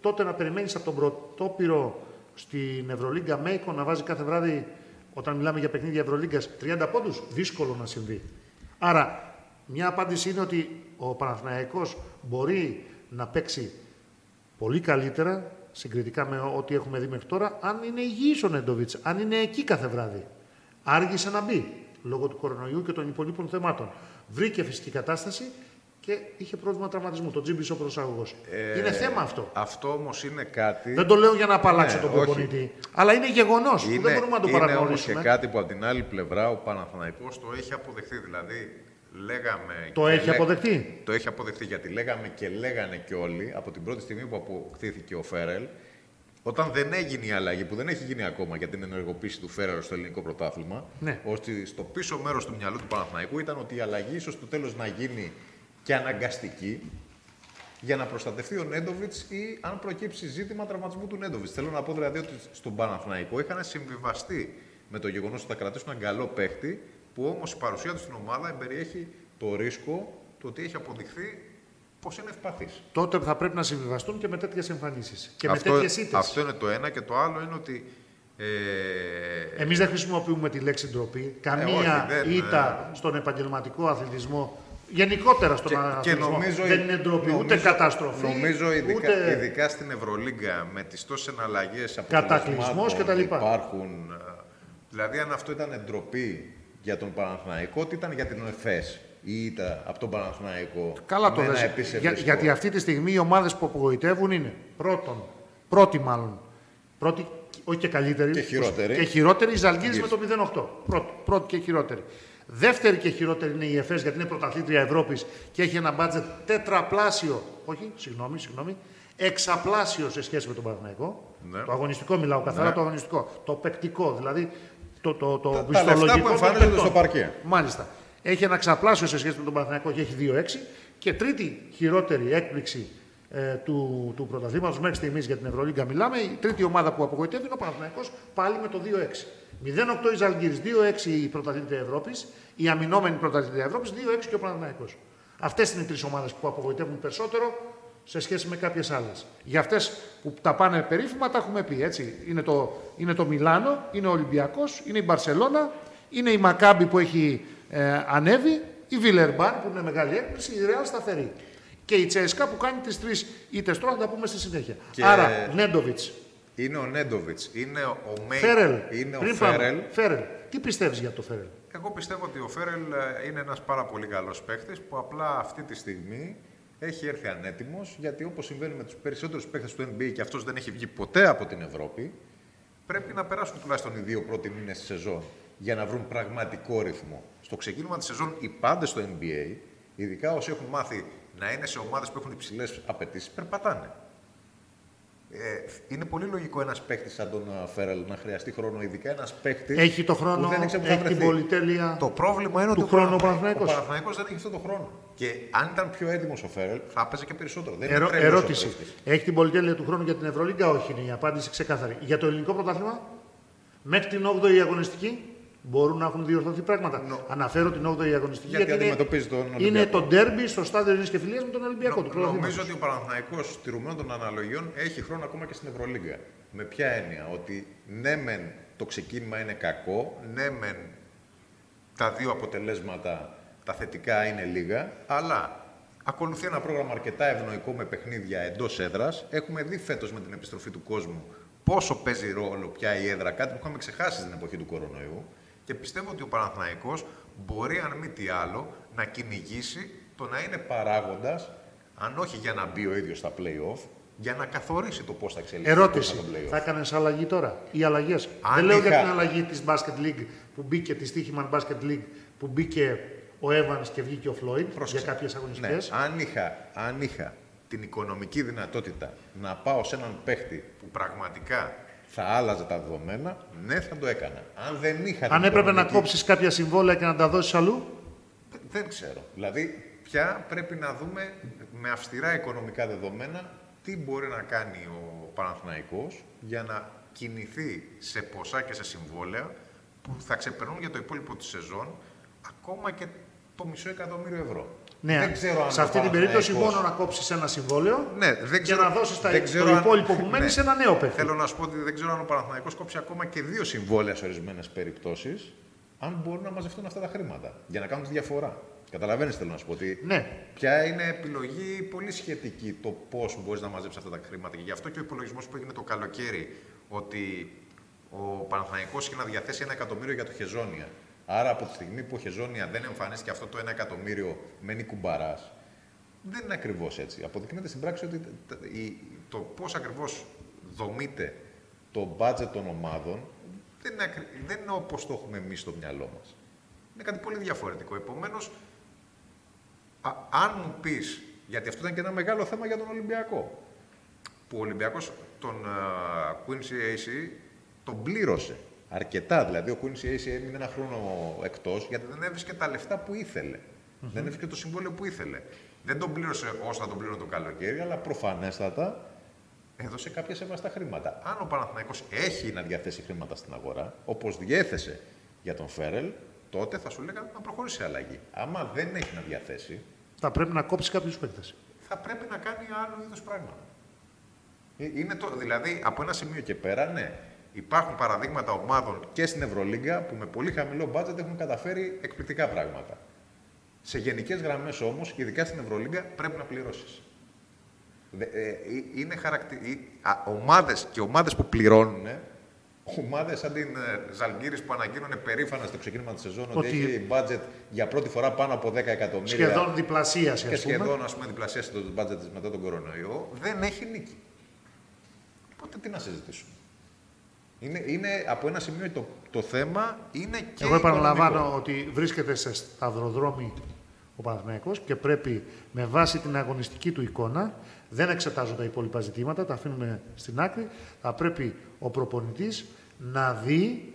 Τότε να περιμένεις από τον πρωτόπυρο στην Ευρωλίγκα Μέικο να βάζει κάθε βράδυ, όταν μιλάμε για παιχνίδια Ευρωλίγκας, 30 πόντους. Δύσκολο να συμβεί. Άρα, μια απάντηση είναι ότι ο Παναθηναϊκός μπορεί να παίξει πολύ καλύτερα συγκριτικά με ό,τι έχουμε δει μέχρι τώρα, αν είναι υγιής ο Νέντοβιτς, αν είναι εκεί κάθε βράδυ άργησε να μπει λόγω του κορονοϊού και των υπολείπων θεμάτων. Βρήκε φυσική κατάσταση και είχε πρόβλημα τραυματισμού. Το τζίμπησε ο προσαγωγός. Ε, είναι θέμα αυτό. Αυτό όμως είναι κάτι. Δεν το λέω για να απαλλάξω ναι, τον προπονητή. Αλλά είναι γεγονός που δεν μπορούμε να το παραγνωρίσουμε. Είναι και κάτι που από την άλλη πλευρά ο Παναθηναϊκός το έχει αποδεχθεί. Δηλαδή, λέγαμε. Το έχει λέ... αποδεχτεί; Το έχει αποδεχτεί γιατί λέγαμε και λέγανε και όλοι από την πρώτη στιγμή που αποκτήθηκε ο Φέρελ όταν δεν έγινε η αλλαγή, που δεν έχει γίνει ακόμα για την ενεργοποίηση του Φέρερο στο ελληνικό πρωτάθλημα, ναι. ώστε στο πίσω μέρος του μυαλού του Παναθηναϊκού ήταν ότι η αλλαγή ίσως στο τέλος να γίνει και αναγκαστική για να προστατευτεί ο Νέντοβιτς ή αν προκύψει ζήτημα τραυματισμού του Νέντοβιτς. Θέλω να πω δηλαδή ότι στον Παναθηναϊκό είχαν συμβιβαστεί με το γεγονός ότι θα κρατήσουν έναν καλό παίχτη, που όμως η παρουσία του στην ομάδα εμπεριέχει το ρίσκο το ότι έχει αποδειχθεί πώ είναι ευπαθή. Τότε θα πρέπει να συμβιβαστούν και με τέτοιες εμφανίσεις. Και αυτό, με τέτοιες ήττες. Αυτό είναι το ένα. Και το άλλο είναι ότι. Ε... Εμείς δεν χρησιμοποιούμε τη λέξη ντροπή. Καμία ε, ήττα στον επαγγελματικό αθλητισμό Γενικότερα στον και, αθλητισμό. νομίζω, δεν είναι ντροπή, ούτε καταστροφή. Νομίζω ειδικά, ούτε... ειδικά στην Ευρωλίγκα με τις τόσες εναλλαγές Κατακλυσμός κτλ. Υπάρχουν. Ε, δηλαδή, αν αυτό ήταν ντροπή για τον Παναθηναϊκό, τι ήταν για την ΕΦΕΣ; Ή ήττα από τον Παναθηναϊκό. Καλά το λες. Για, γιατί αυτή τη στιγμή οι ομάδες που απογοητεύουν είναι πρώτον, πρώτη μάλλον, πρώτη, όχι και καλύτερη, και χειρότερη, και χειρότερη η Ζαλγκύρης με το 0-8. Πρώτη, πρώτη και χειρότερη. Δεύτερη και χειρότερη είναι η ΕΦΕΣ γιατί είναι πρωταθλήτρια Ευρώπης και έχει ένα μπάτζετ τετραπλάσιο. Όχι, συγγνώμη, συγγνώμη. Εξαπλάσιο σε σχέση με τον Παναθηναϊκό. Ναι. Το αγωνιστικό μιλάω καθαρά, ναι. το αγωνιστικό. Το παικτικό, δηλαδή το, το, το τα, τα λεφτά που εμφανίζονται στο παρκέ. Μάλιστα. Έχει ένα ξαπλάσιο σε σχέση με τον Παναθηναϊκό και έχει 2-6. Και τρίτη χειρότερη έκπληξη ε, του, του πρωταθλήματος μέχρι στιγμής για την Ευρωλίγκα μιλάμε. Η τρίτη ομάδα που απογοητεύει είναι ο Παναθηναϊκός πάλι με το 2-6. 0-8 η Ζαλγκύρη, 2-6 η πρωταθλήτρια Ευρώπης, η αμυνόμενη πρωταθλήτρια Ευρώπης, 2-6 και ο Παναθηναϊκός. Αυτές είναι οι τρεις ομάδες που απογοητεύουν περισσότερο σε σχέση με κάποιες άλλες. Για αυτές που τα πάνε περίφημα τα έχουμε πει. Έτσι. Είναι, το, είναι το Μιλάνο, είναι ο Ολυμπιακός, είναι η Μπαρσελόνα, είναι η Μακάμπη που έχει ε, ανέβει, η Βιλερμπάν που είναι μεγάλη έκπληξη, η Ρεάλ σταθερή. Και η Τσέσκα που κάνει τις τρεις ήττες τώρα, θα τα πούμε στη συνέχεια. Και- Άρα, Νέντοβιτς, Είναι ο Νέντοβιτς, είναι ο Μέι, Φέρελ. είναι ο Πριν πάμε, Φέρελ. Φέρελ. Τι πιστεύεις για το Φέρελ; Εγώ πιστεύω ότι ο Φέρελ ε, είναι ένας πάρα πολύ καλός παίχτης που απλά αυτή τη στιγμή έχει έρθει ανέτοιμος γιατί όπως συμβαίνει με τους περισσότερους παίχτες του NBA και αυτός δεν έχει βγει ποτέ από την Ευρώπη πρέπει να περάσουν τουλάχιστον οι δύο πρώτοι μήνες της σεζόν για να βρουν πραγματικό ρυθμό. Στο ξεκίνημα της σεζόν οι πάντες στο NBA, ειδικά όσοι έχουν μάθει να είναι σε ομάδες που έχουν υψηλές απαιτήσεις, περπατάνε. Ε, είναι πολύ λογικό ένας παίχτης σαν τον ε, Φέρελ να χρειαστεί χρόνο, ειδικά ένας παίχτης Έχει το που χρόνο, δεν ήξερε που θα έχει την βρεθεί. πολυτέλεια. Το πρόβλημα είναι του ότι χρόνου ο Παναθηναϊκός- Παναθηναϊκός. ο Παναθηναϊκός δεν έχει αυτό το χρόνο. Και αν ήταν πιο έτοιμος ο Φέρελ, θα έπαιζε και περισσότερο. Δεν είναι Ερω- τρέλος ο ερώτηση. παίκτης. Έχει την πολυτέλεια του χρόνου για την Ευρωλίγκα, όχι είναι η απάντηση ξεκάθαρη. Για το ελληνικό πρωτάθλημα, μέχρι την 8η αγωνιστική; Μπορούν να έχουν διορθωθεί πράγματα. Αναφέρω την 8η αγωνιστική Γιατί είναι, αντιμετωπίζει τον είναι Ολυμπιακό. το ντέρμπι στο στάδιο Ειρήνη και Φιλίας με τον Ολυμπιακό του Νο- πρωταθλήματος. Νομίζω ότι ο Παναθηναϊκός τηρουμένων των αναλογιών έχει χρόνο ακόμα και στην Ευρωλίγκα. Με ποια έννοια, ότι ναι μεν το ξεκίνημα είναι κακό, ναι μεν τα δύο αποτελέσματα, τα θετικά είναι λίγα, αλλά ακολουθεί ένα πρόγραμμα αρκετά ευνοϊκό με παιχνίδια εντός έδρας. Έχουμε δει φέτος με την επιστροφή του κόσμου πόσο παίζει ρόλο πια η έδρα, κάτι που είχαμε ξεχάσει στην εποχή του κορονοϊού. Και πιστεύω ότι ο Παναθηναϊκός μπορεί, αν μη τι άλλο, να κυνηγήσει το να είναι παράγοντας, αν όχι για να μπει ο ίδιος στα play-off, για να καθορίσει το πώς θα εξελιχθεί Ερώτηση. το play-off. Θα έκανες αλλαγή τώρα ή αλλαγές; Αν Δεν λέω για είχα- την αλλαγή της Basket League που μπήκε, της Stichiman Basket League που μπήκε ο Evans και βγήκε ο Floyd για Πρόσεξε. κάποιες Ναι, αγωνιστικέ. αν, είχα, αν είχα την οικονομική δυνατότητα να πάω σε έναν παίχτη που πραγματικά θα άλλαζε τα δεδομένα, ναι, θα το έκανα. Αν δεν είχα την Αν έπρεπε να οικονομική- κόψεις κάποια συμβόλαια και να τα δώσεις αλλού, Δεν ξέρω. Δηλαδή, πια πρέπει να δούμε με αυστηρά οικονομικά δεδομένα τι μπορεί να κάνει ο Παναθηναϊκός για να κινηθεί σε ποσά και σε συμβόλαια που θα ξεπερνούν για το υπόλοιπο της σεζόν ακόμα και το μισό εκατομμύριο ευρώ. Ναι, δεν ξέρω αν σε ο αυτή την περίπτωση Παναθηναϊκός- μόνο να κόψεις ένα συμβόλαιο ναι, δεν και ξέρω, να δώσεις δεν το ξέρω αν- υπόλοιπο που μένει Ναι. σε ένα νέο παίχτη. Θέλω να σου πω ότι δεν ξέρω αν ο Παναθηναϊκός κόψει ακόμα και δύο συμβόλαια σε ορισμένες περιπτώσεις, αν μπορούν να μαζευτούν αυτά τα χρήματα για να κάνουν τη διαφορά. Καταλαβαίνεις, θέλω να σου πω ότι Ναι. πια είναι επιλογή πολύ σχετική το πώς μπορείς να μαζέψεις αυτά τα χρήματα. Και γι' αυτό και ο υπολογισμός που έγινε το καλοκαίρι ότι ο Παναθηναϊκός είχε να διαθέσει ένα εκατομμύριο για το Χεζόνια. Άρα από τη στιγμή που ο Χεζόνια δεν εμφανίστηκε αυτό το ένα εκατομμύριο μένει κουμπαράς. Δεν είναι ακριβώς έτσι. Αποδεικνύεται στην πράξη ότι τε- τε- η- το πώς ακριβώς δομείται το budget των ομάδων δεν είναι, ακρι- δεν είναι όπως το έχουμε εμείς στο μυαλό μας. Είναι κάτι πολύ διαφορετικό. Επομένως, αν μου πεις, γιατί αυτό ήταν και ένα μεγάλο θέμα για τον Ολυμπιακό, που ο Ολυμπιακός τον α, Quincy AC τον πλήρωσε. Αρκετά, δηλαδή ο Quincy AC έμεινε ένα χρόνο εκτός γιατί δεν έβρισκε τα λεφτά που ηθελε Δεν έβρισκε το συμβόλαιο που ήθελε. Δεν τον πλήρωσε όσο θα τον πλήρωνε το καλοκαίρι, αλλά προφανέστατα έδωσε κάποια σεβαστά χρήματα. Αν ο Παναθηναϊκός έχει να διαθέσει χρήματα στην αγορά, όπως διέθεσε για τον Φέρελ, τότε θα σου λέγανε να προχωρήσει σε αλλαγή. Άμα δεν έχει να διαθέσει, Θα πρέπει να κόψει κάποιου παίκτε. θα πρέπει να κάνει άλλο είδος πράγματα. Ε, Είναι το, δηλαδή, από ένα σημείο και πέρα, ναι. Υπάρχουν παραδείγματα ομάδων και στην Ευρωλίγκα που με πολύ χαμηλό budget έχουν καταφέρει εκπληκτικά πράγματα. Σε γενικές γραμμές όμως, ειδικά στην Ευρωλίγκα, πρέπει να πληρώσεις. Είναι χαρακτη... Ομάδες και ομάδες που πληρώνουν, ομάδες σαν την ε, Ζαλγκύρης που ανακοίνωνε περήφανα στο ξεκίνημα της σεζόν ότι, Ότι- έχει budget για πρώτη φορά πάνω από 10 εκατομμύρια Σχεδόν διπλασίαση, και ας πούμε. σχεδόν ας πούμε, διπλασίασε το budget της μετά τον κορονοϊό, δεν έχει νίκη. Οπότε τι να συζητήσουμε. Είναι, είναι από ένα σημείο το, το θέμα είναι και Εγώ επαναλαμβάνω οικονομικό. ότι βρίσκεται σε σταυροδρόμι ο Παναθηναϊκός και πρέπει με βάση την αγωνιστική του εικόνα, δεν εξετάζω τα υπόλοιπα ζητήματα, τα αφήνουμε στην άκρη, θα πρέπει ο προπονητής να δει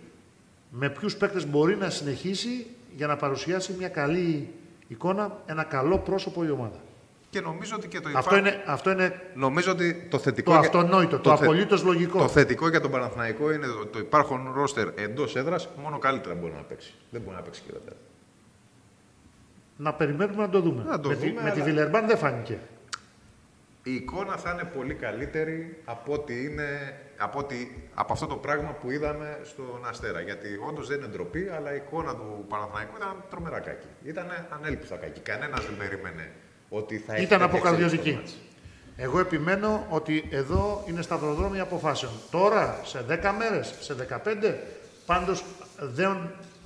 με ποιους παίκτες μπορεί να συνεχίσει για να παρουσιάσει μια καλή εικόνα, ένα καλό πρόσωπο η ομάδα. Και νομίζω ότι και το Αυτό υπά- είναι, αυτό είναι Νομίζω ότι το θετικό... το για- αυτονόητο, το, θε- απολύτως λογικό. Το θετικό για τον Παναθηναϊκό είναι το, το υπάρχον ρόστερ εντός έδρας μόνο καλύτερα μπορεί να παίξει. Δεν μπορεί να παίξει χειρότερα. Να περιμένουμε να το δούμε. Να το με, τη, δούμε, με τη αλλά- Βιλερμπάν δεν φάνηκε. Η εικόνα θα είναι πολύ καλύτερη από, ότι είναι, από, ότι, από αυτό το πράγμα που είδαμε στον Αστέρα. Γιατί όντως δεν είναι ντροπή, αλλά η εικόνα του Παναθηναϊκού ήταν τρομερά κακή. Ήταν ανέλπιστα κακή. Κανένας δεν περίμενε ότι θα Ήταν έχει τέτοια αποκαρδιωτική. εξέλιξη το μάτς. Εγώ επιμένω ότι εδώ είναι σταυροδρόμοι αποφάσεων. Τώρα, σε 10 μέρες, σε 15, πάντως δεν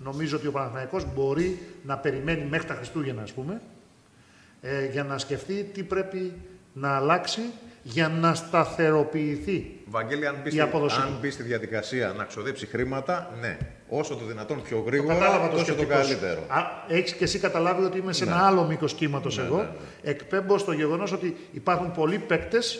νομίζω ότι ο Παναθηναϊκός μπορεί να περιμένει μέχρι τα Χριστούγεννα, ας πούμε, ε, για να σκεφτεί τι πρέπει να αλλάξει για να σταθεροποιηθεί. Βαγγέλη, αν μπεις, Η στη, απόδοση αν του. μπεις στη διαδικασία να ξοδέψει χρήματα, ναι. Όσο το δυνατόν πιο Το γρήγορα, κατάλαβα το τόσο το σκεπτικό σου. καλύτερο. Α, έχεις και εσύ καταλάβει ότι είμαι σε ένα άλλο μήκος κύματος εγώ. ναι, ναι. Εκπέμπω στο γεγονός ότι υπάρχουν πολλοί παίκτες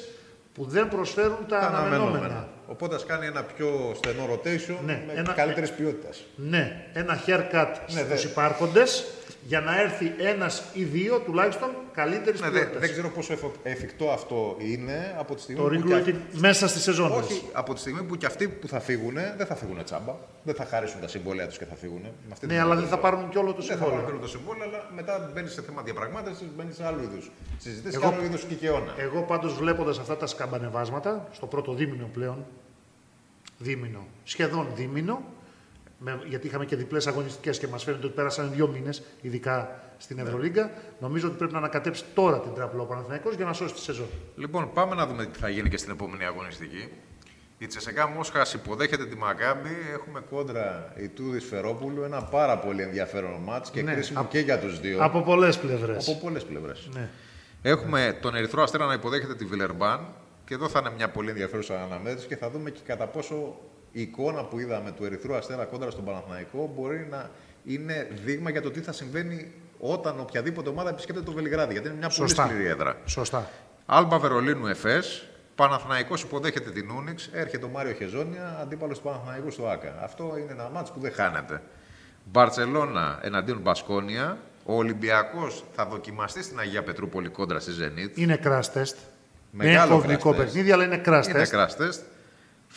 που δεν προσφέρουν τα, Τα αναμενόμενα. αναμενόμενα. Οπότε ας κάνει ένα πιο στενό rotation Ναι, με ένα- καλύτερης ποιότητας. Ναι, ένα haircut Ναι, στους δε. υπάρχοντες για να έρθει ένας ή δύο τουλάχιστον καλύτερης Ναι, δε- ποιότητας. δεν ξέρω πόσο εφο- εφικτό αυτό είναι από τη στιγμή Το που. κι recruiting μέσα στη σεζόν. λες. Όχι, από τη στιγμή που και αυτοί που θα φύγουν δεν θα φύγουν τσάμπα. Δεν θα χαρίσουν τα συμβόλαια τους και θα φύγουν. Με αυτή Ναι, την αλλά έννοια δεν θα το- πάρουν κι όλο το Δεν θα συμβόλαιο. πάρουν όλο το συμβόλαιο, αλλά μετά μπαίνεις σε θέμα διαπραγμάτευσης, μπαίνεις σε άλλου είδους συζητήσεις και Εγώ- άλλου είδους κικαιώνα. Εγώ πάντως βλέποντας αυτά τα σκαμπανεβάσματα, στο πρώτο δίμηνο πλέον, δίμηνο, σχεδόν δίμηνο, με, γιατί είχαμε και διπλές αγωνιστικές και μας φαίνεται ότι πέρασαν δύο μήνες, ειδικά στην Ευρωλίγκα, νομίζω ότι πρέπει να ανακατέψει τώρα την τραπλό Παναθηναϊκός για να σώσει τη σεζόν. Λοιπόν, πάμε να δούμε τι θα γίνει και στην επόμενη αγωνιστική. Η Τσεσεκά Μόσχα υποδέχεται τη Μακάμπη. Έχουμε κόντρα η Τούδη Φερόπουλου, ένα πάρα πολύ ενδιαφέρον μάτς και Ναι, κρίσιμο από- και για τους δύο. Από πολλές πλευρές. από πολλές πλευρές. Ναι. Έχουμε τον Ερυθρό Αστέρα να υποδέχεται τη Βιλερμπάν. Και εδώ θα είναι μια πολύ ενδιαφέρουσα αναμέτρηση και θα δούμε και κατά πόσο η εικόνα που είδαμε του Ερυθρού Αστέρα κόντρα στον Παναθηναϊκό μπορεί να είναι δείγμα για το τι θα συμβαίνει όταν οποιαδήποτε ομάδα επισκέπτεται το Βελιγράδι. Γιατί είναι μια Σωστά. πολύ σκληρή έδρα. Σωστά. Άλμπα Βερολίνου Εφές. Παναθηναϊκός υποδέχεται την Ούνιξ. Έρχεται ο Μάριο Χεζόνια, αντίπαλος του Παναθηναϊκού στο ΑΚΑ. Αυτό είναι ένα μάτς που δεν Δεν χάνεται. Μπαρσελόνα εναντίον Μπασκόνια. Ο Ολυμπιακός θα δοκιμαστεί στην Αγία Πετρούπολη κόντρα στη Ζενίτ. Είναι crash test. Μεγάλο είναι κομπλικό crash test. παιχνίδι, αλλά είναι crash Είναι test. crash test.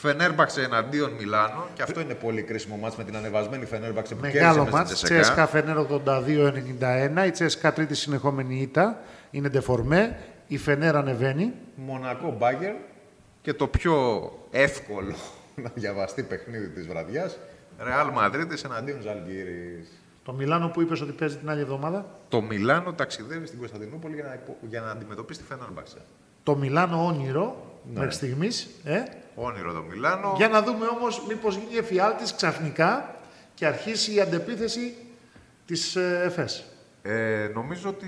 Φενέρμπαξε εναντίον Μιλάνο. Και αυτό είναι πολύ κρίσιμο μάτς με την ανεβασμένη Φενέρμπαξε που Μεγάλο κέρδισε μες μάτς. στην Τσεσεκά. Τσέσκα Φενέρ 82-91. Η Τσέσκα τρίτη συνεχόμενη ήττα. Είναι ντεφορμέ. Η Φενέρ ανεβαίνει. Μονακό Μπάγκερ Και το πιο εύκολο να διαβαστεί παιχνίδι της βραδιάς Ρεάλ Μαδρίτης εναντίον. αντίον Ζαλγκύρης. Το Μιλάνο που είπες ότι παίζει την άλλη εβδομάδα; Το Μιλάνο ταξιδεύει στην Κωνσταντινούπολη για να, υπο- για να αντιμετωπίσει τη Φενέρμπαξε. Το Μιλάνο όνειρο μέχρι στιγμής. Ε. Όνειρο το Μιλάνο. Για να δούμε όμως μήπως γίνει εφιάλτη ξαφνικά και αρχίσει η αντεπίθεση της ΕΦΕΣ. Ε, νομίζω ότι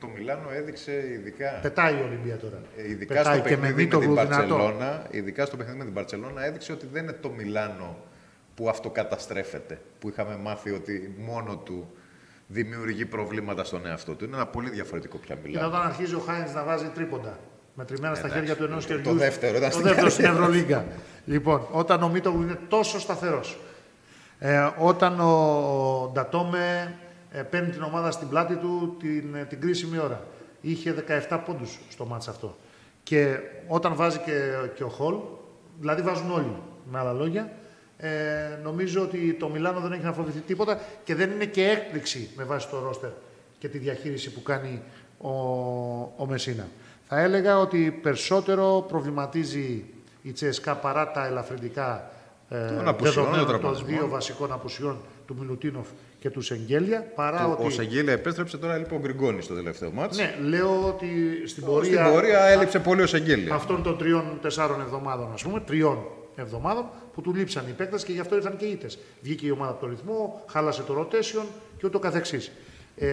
Το Μιλάνο έδειξε ειδικά, Πετάει η Ολυμπία τώρα. ε, ειδικά Πετάει στο και με παιχνίδι με, την Μίτογλου δυνατό. Μπαρτσελώνα, ειδικά στο παιχνίδι με την Μπαρτσελώνα έδειξε ότι δεν είναι το Μιλάνο που αυτοκαταστρέφεται, που είχαμε μάθει ότι μόνο του δημιουργεί προβλήματα στον εαυτό του. Είναι ένα πολύ διαφορετικό πια Και Μιλάνο. όταν αρχίζει ο Χάιντς να βάζει τρίποντα. Μετρημένα στα Εντάξει, χέρια του ενός το χεριού. δεύτερο ήταν το στην δεύτερο στην καριέρα. Ευρωλίγκα. λοιπόν, όταν ο Μίτογλου είναι τόσο σταθερός. Ε, όταν ο Ντατόμε ε, παίρνει την ομάδα στην πλάτη του την, ε, την κρίσιμη ώρα. Είχε 17 πόντους στο μάτς αυτό. Και όταν βάζει και, και ο Χολ, δηλαδή βάζουν όλοι, με άλλα λόγια, ε, νομίζω ότι το Μιλάνο δεν έχει να φοβηθεί τίποτα και δεν είναι και έκπληξη με βάση το ρόστερ και τη διαχείριση που κάνει ο, ο Μεσίνα. Θα έλεγα ότι περισσότερο προβληματίζει η Τσέσκα παρά τα ελαφρυντικά ε, Των απουσιών, δεδομένων των των τραυματισμών. δύο βασικών απουσιών του Μιλουτίνοφ και του Σεγγέλια, παρά ότι... Ο Σεγγέλια επέστρεψε τώρα λοιπόν ο Γκριγκόνης στο τελευταίο μάτς. Ναι, λέω ότι στην πορεία, Στην πορεία έλειψε πολύ ο Σεγγέλια. αυτών των τριών-τεσσάρων εβδομάδων, ας πούμε, τριών εβδομάδων, που του λείψαν οι παίκτες και γι' αυτό ήρθαν και οι ήττες. Βγήκε η ομάδα από το ρυθμό, χάλασε το rotation και ούτω καθεξής. Ε,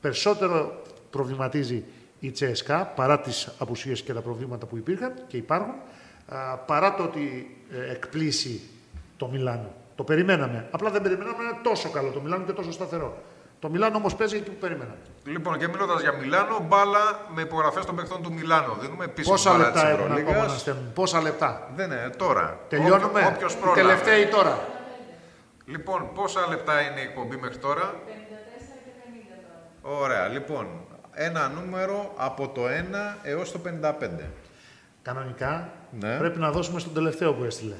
περισσότερο προβληματίζει η Τσέσκα παρά τις απουσίες και τα προβλήματα που υπήρχαν και υπάρχουν, α, παρά το ότι ε, εκπλήσει το Μιλάνο. Το περιμέναμε. Απλά δεν περιμέναμε να είναι τόσο καλό το Μιλάνο και τόσο σταθερό. Το Μιλάνο όμως παίζει εκεί που περιμέναμε. Λοιπόν, και μιλώντας για Μιλάνο, μπάλα με υπογραφές των παιχτών του Μιλάνο. Δίνουμε πίσω Πόσα μπάλα λεπτά της έχουν ακόμα Ευρωλίγας. να στέλνουν; Πόσα λεπτά; Δεν είναι, τώρα. Τελειώνουμε; Όποιο Οι πρόλαβε. τελευταίοι τώρα; Λοιπόν, πόσα λεπτά είναι η εκπομπή μέχρι τώρα. Ωραία, λοιπόν, ένα νούμερο από το 1 έως το 55. Κανονικά Ναι. πρέπει να δώσουμε στον τελευταίο που έστειλε.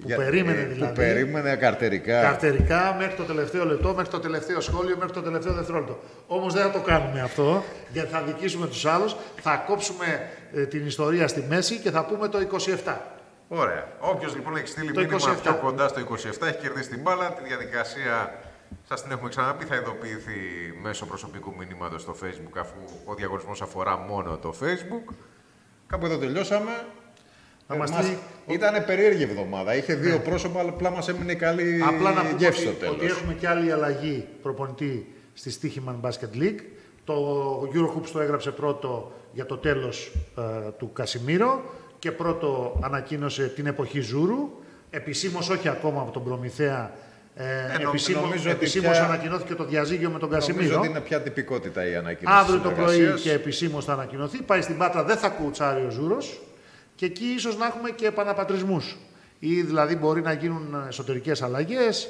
Που Για- περίμενε ε, δηλαδή. Που περίμενε καρτερικά. Καρτερικά μέχρι το τελευταίο λεπτό, μέχρι το τελευταίο σχόλιο, μέχρι το τελευταίο δευτερόλεπτο. Όμως δεν θα το κάνουμε αυτό, γιατί θα δικήσουμε τους άλλους. Θα κόψουμε ε, την ιστορία στη μέση και θα πούμε το 27. Ωραία. Όποιος λοιπόν έχει στείλει Το μήνυμα 27. πιο κοντά στο 27 έχει κερδίσει την μπάλα. Τη διαδικασία Σας την έχουμε ξαναπεί, θα ειδοποιηθεί μέσω προσωπικού μηνύματος στο Facebook, αφού ο διαγωνισμός αφορά μόνο το Facebook. Κάπου εδώ τελειώσαμε. Να Ε, μας μας- στείλει- Ήταν περίεργη εβδομάδα. Είχε δύο πρόσωπα, αλλά απλά μας έμεινε καλή Απλά να πούμε γεύση στο ότι, τέλος. ότι έχουμε και άλλη αλλαγή προπονητή στη Stichiman Basket League. Το Eurohoops το έγραψε πρώτο για το τέλος ε, του Κασιμίρο και πρώτο ανακοίνωσε την εποχή Ζούρου. Επισήμως όχι ακόμα από τον Προμηθέα. Ε, νο- επισήμως, νομίζω ότι επισήμως πια- ανακοινώθηκε το διαζύγιο με τον Νομίζω Κασιμίρο. ότι είναι πια τυπικότητα η ανακοίνωση Αύριο της το πρωί συνεργασίας. και επισήμως θα ανακοινωθεί. Πάει στην Πάτρα, δεν θα κοουτσάρει ο Ζούρος. Και εκεί ίσως να έχουμε και επαναπατρισμούς. Ή δηλαδή μπορεί να γίνουν εσωτερικές αλλαγές.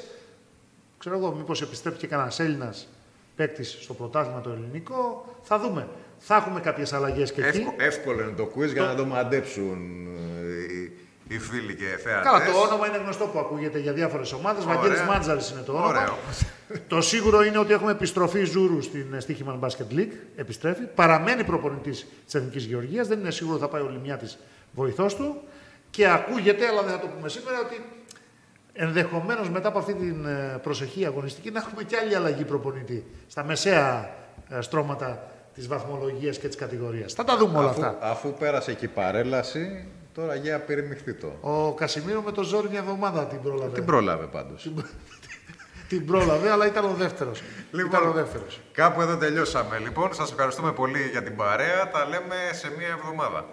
Ξέρω εγώ, μήπως επιστρέψει και κανένας Έλληνας παίκτης στο πρωτάθλημα το ελληνικό. Θα δούμε. Θα έχουμε κάποιες αλλαγές και εκεί. Εύκο- εύκολο είναι το quiz για να το μαντέψουν ε, οι, οι φίλοι και θεατές. Καλά, το όνομα είναι γνωστό που ακούγεται για διάφορες ομάδες. Ωραία. Βαγγέλης Μάντζαρης είναι το όνομα. Ωραίο. Το σίγουρο είναι ότι έχουμε επιστροφή Ζούρου στην Stichiman Basket League. Επιστρέφει. Παραμένει προπονητής της Εθνικής Γεωργίας. Δεν είναι σίγουρο ότι θα πάει ο Λιμιάτη βοηθός του. Και ακούγεται, αλλά δεν θα το πούμε σήμερα, ότι ενδεχομένως μετά από αυτή την ε, προσεχή αγωνιστική να έχουμε και άλλη αλλαγή προπονητή στα μεσαία ε, στρώματα της βαθμολογίας και της κατηγορίας. Θα τα δούμε όλα αφού, αυτά. αφού πέρασε και η παρέλαση, τώρα για περιμυχτεί το. Ο Κασιμίρο με το ζόρι μια εβδομάδα την πρόλαβε. Την πρόλαβε πάντως. την πρόλαβε, αλλά ήταν ο δεύτερος. Λοιπόν, ήταν ο δεύτερος. Κάπου εδώ τελειώσαμε. Λοιπόν, σας ευχαριστούμε πολύ για την παρέα. Τα λέμε σε μία εβδομάδα.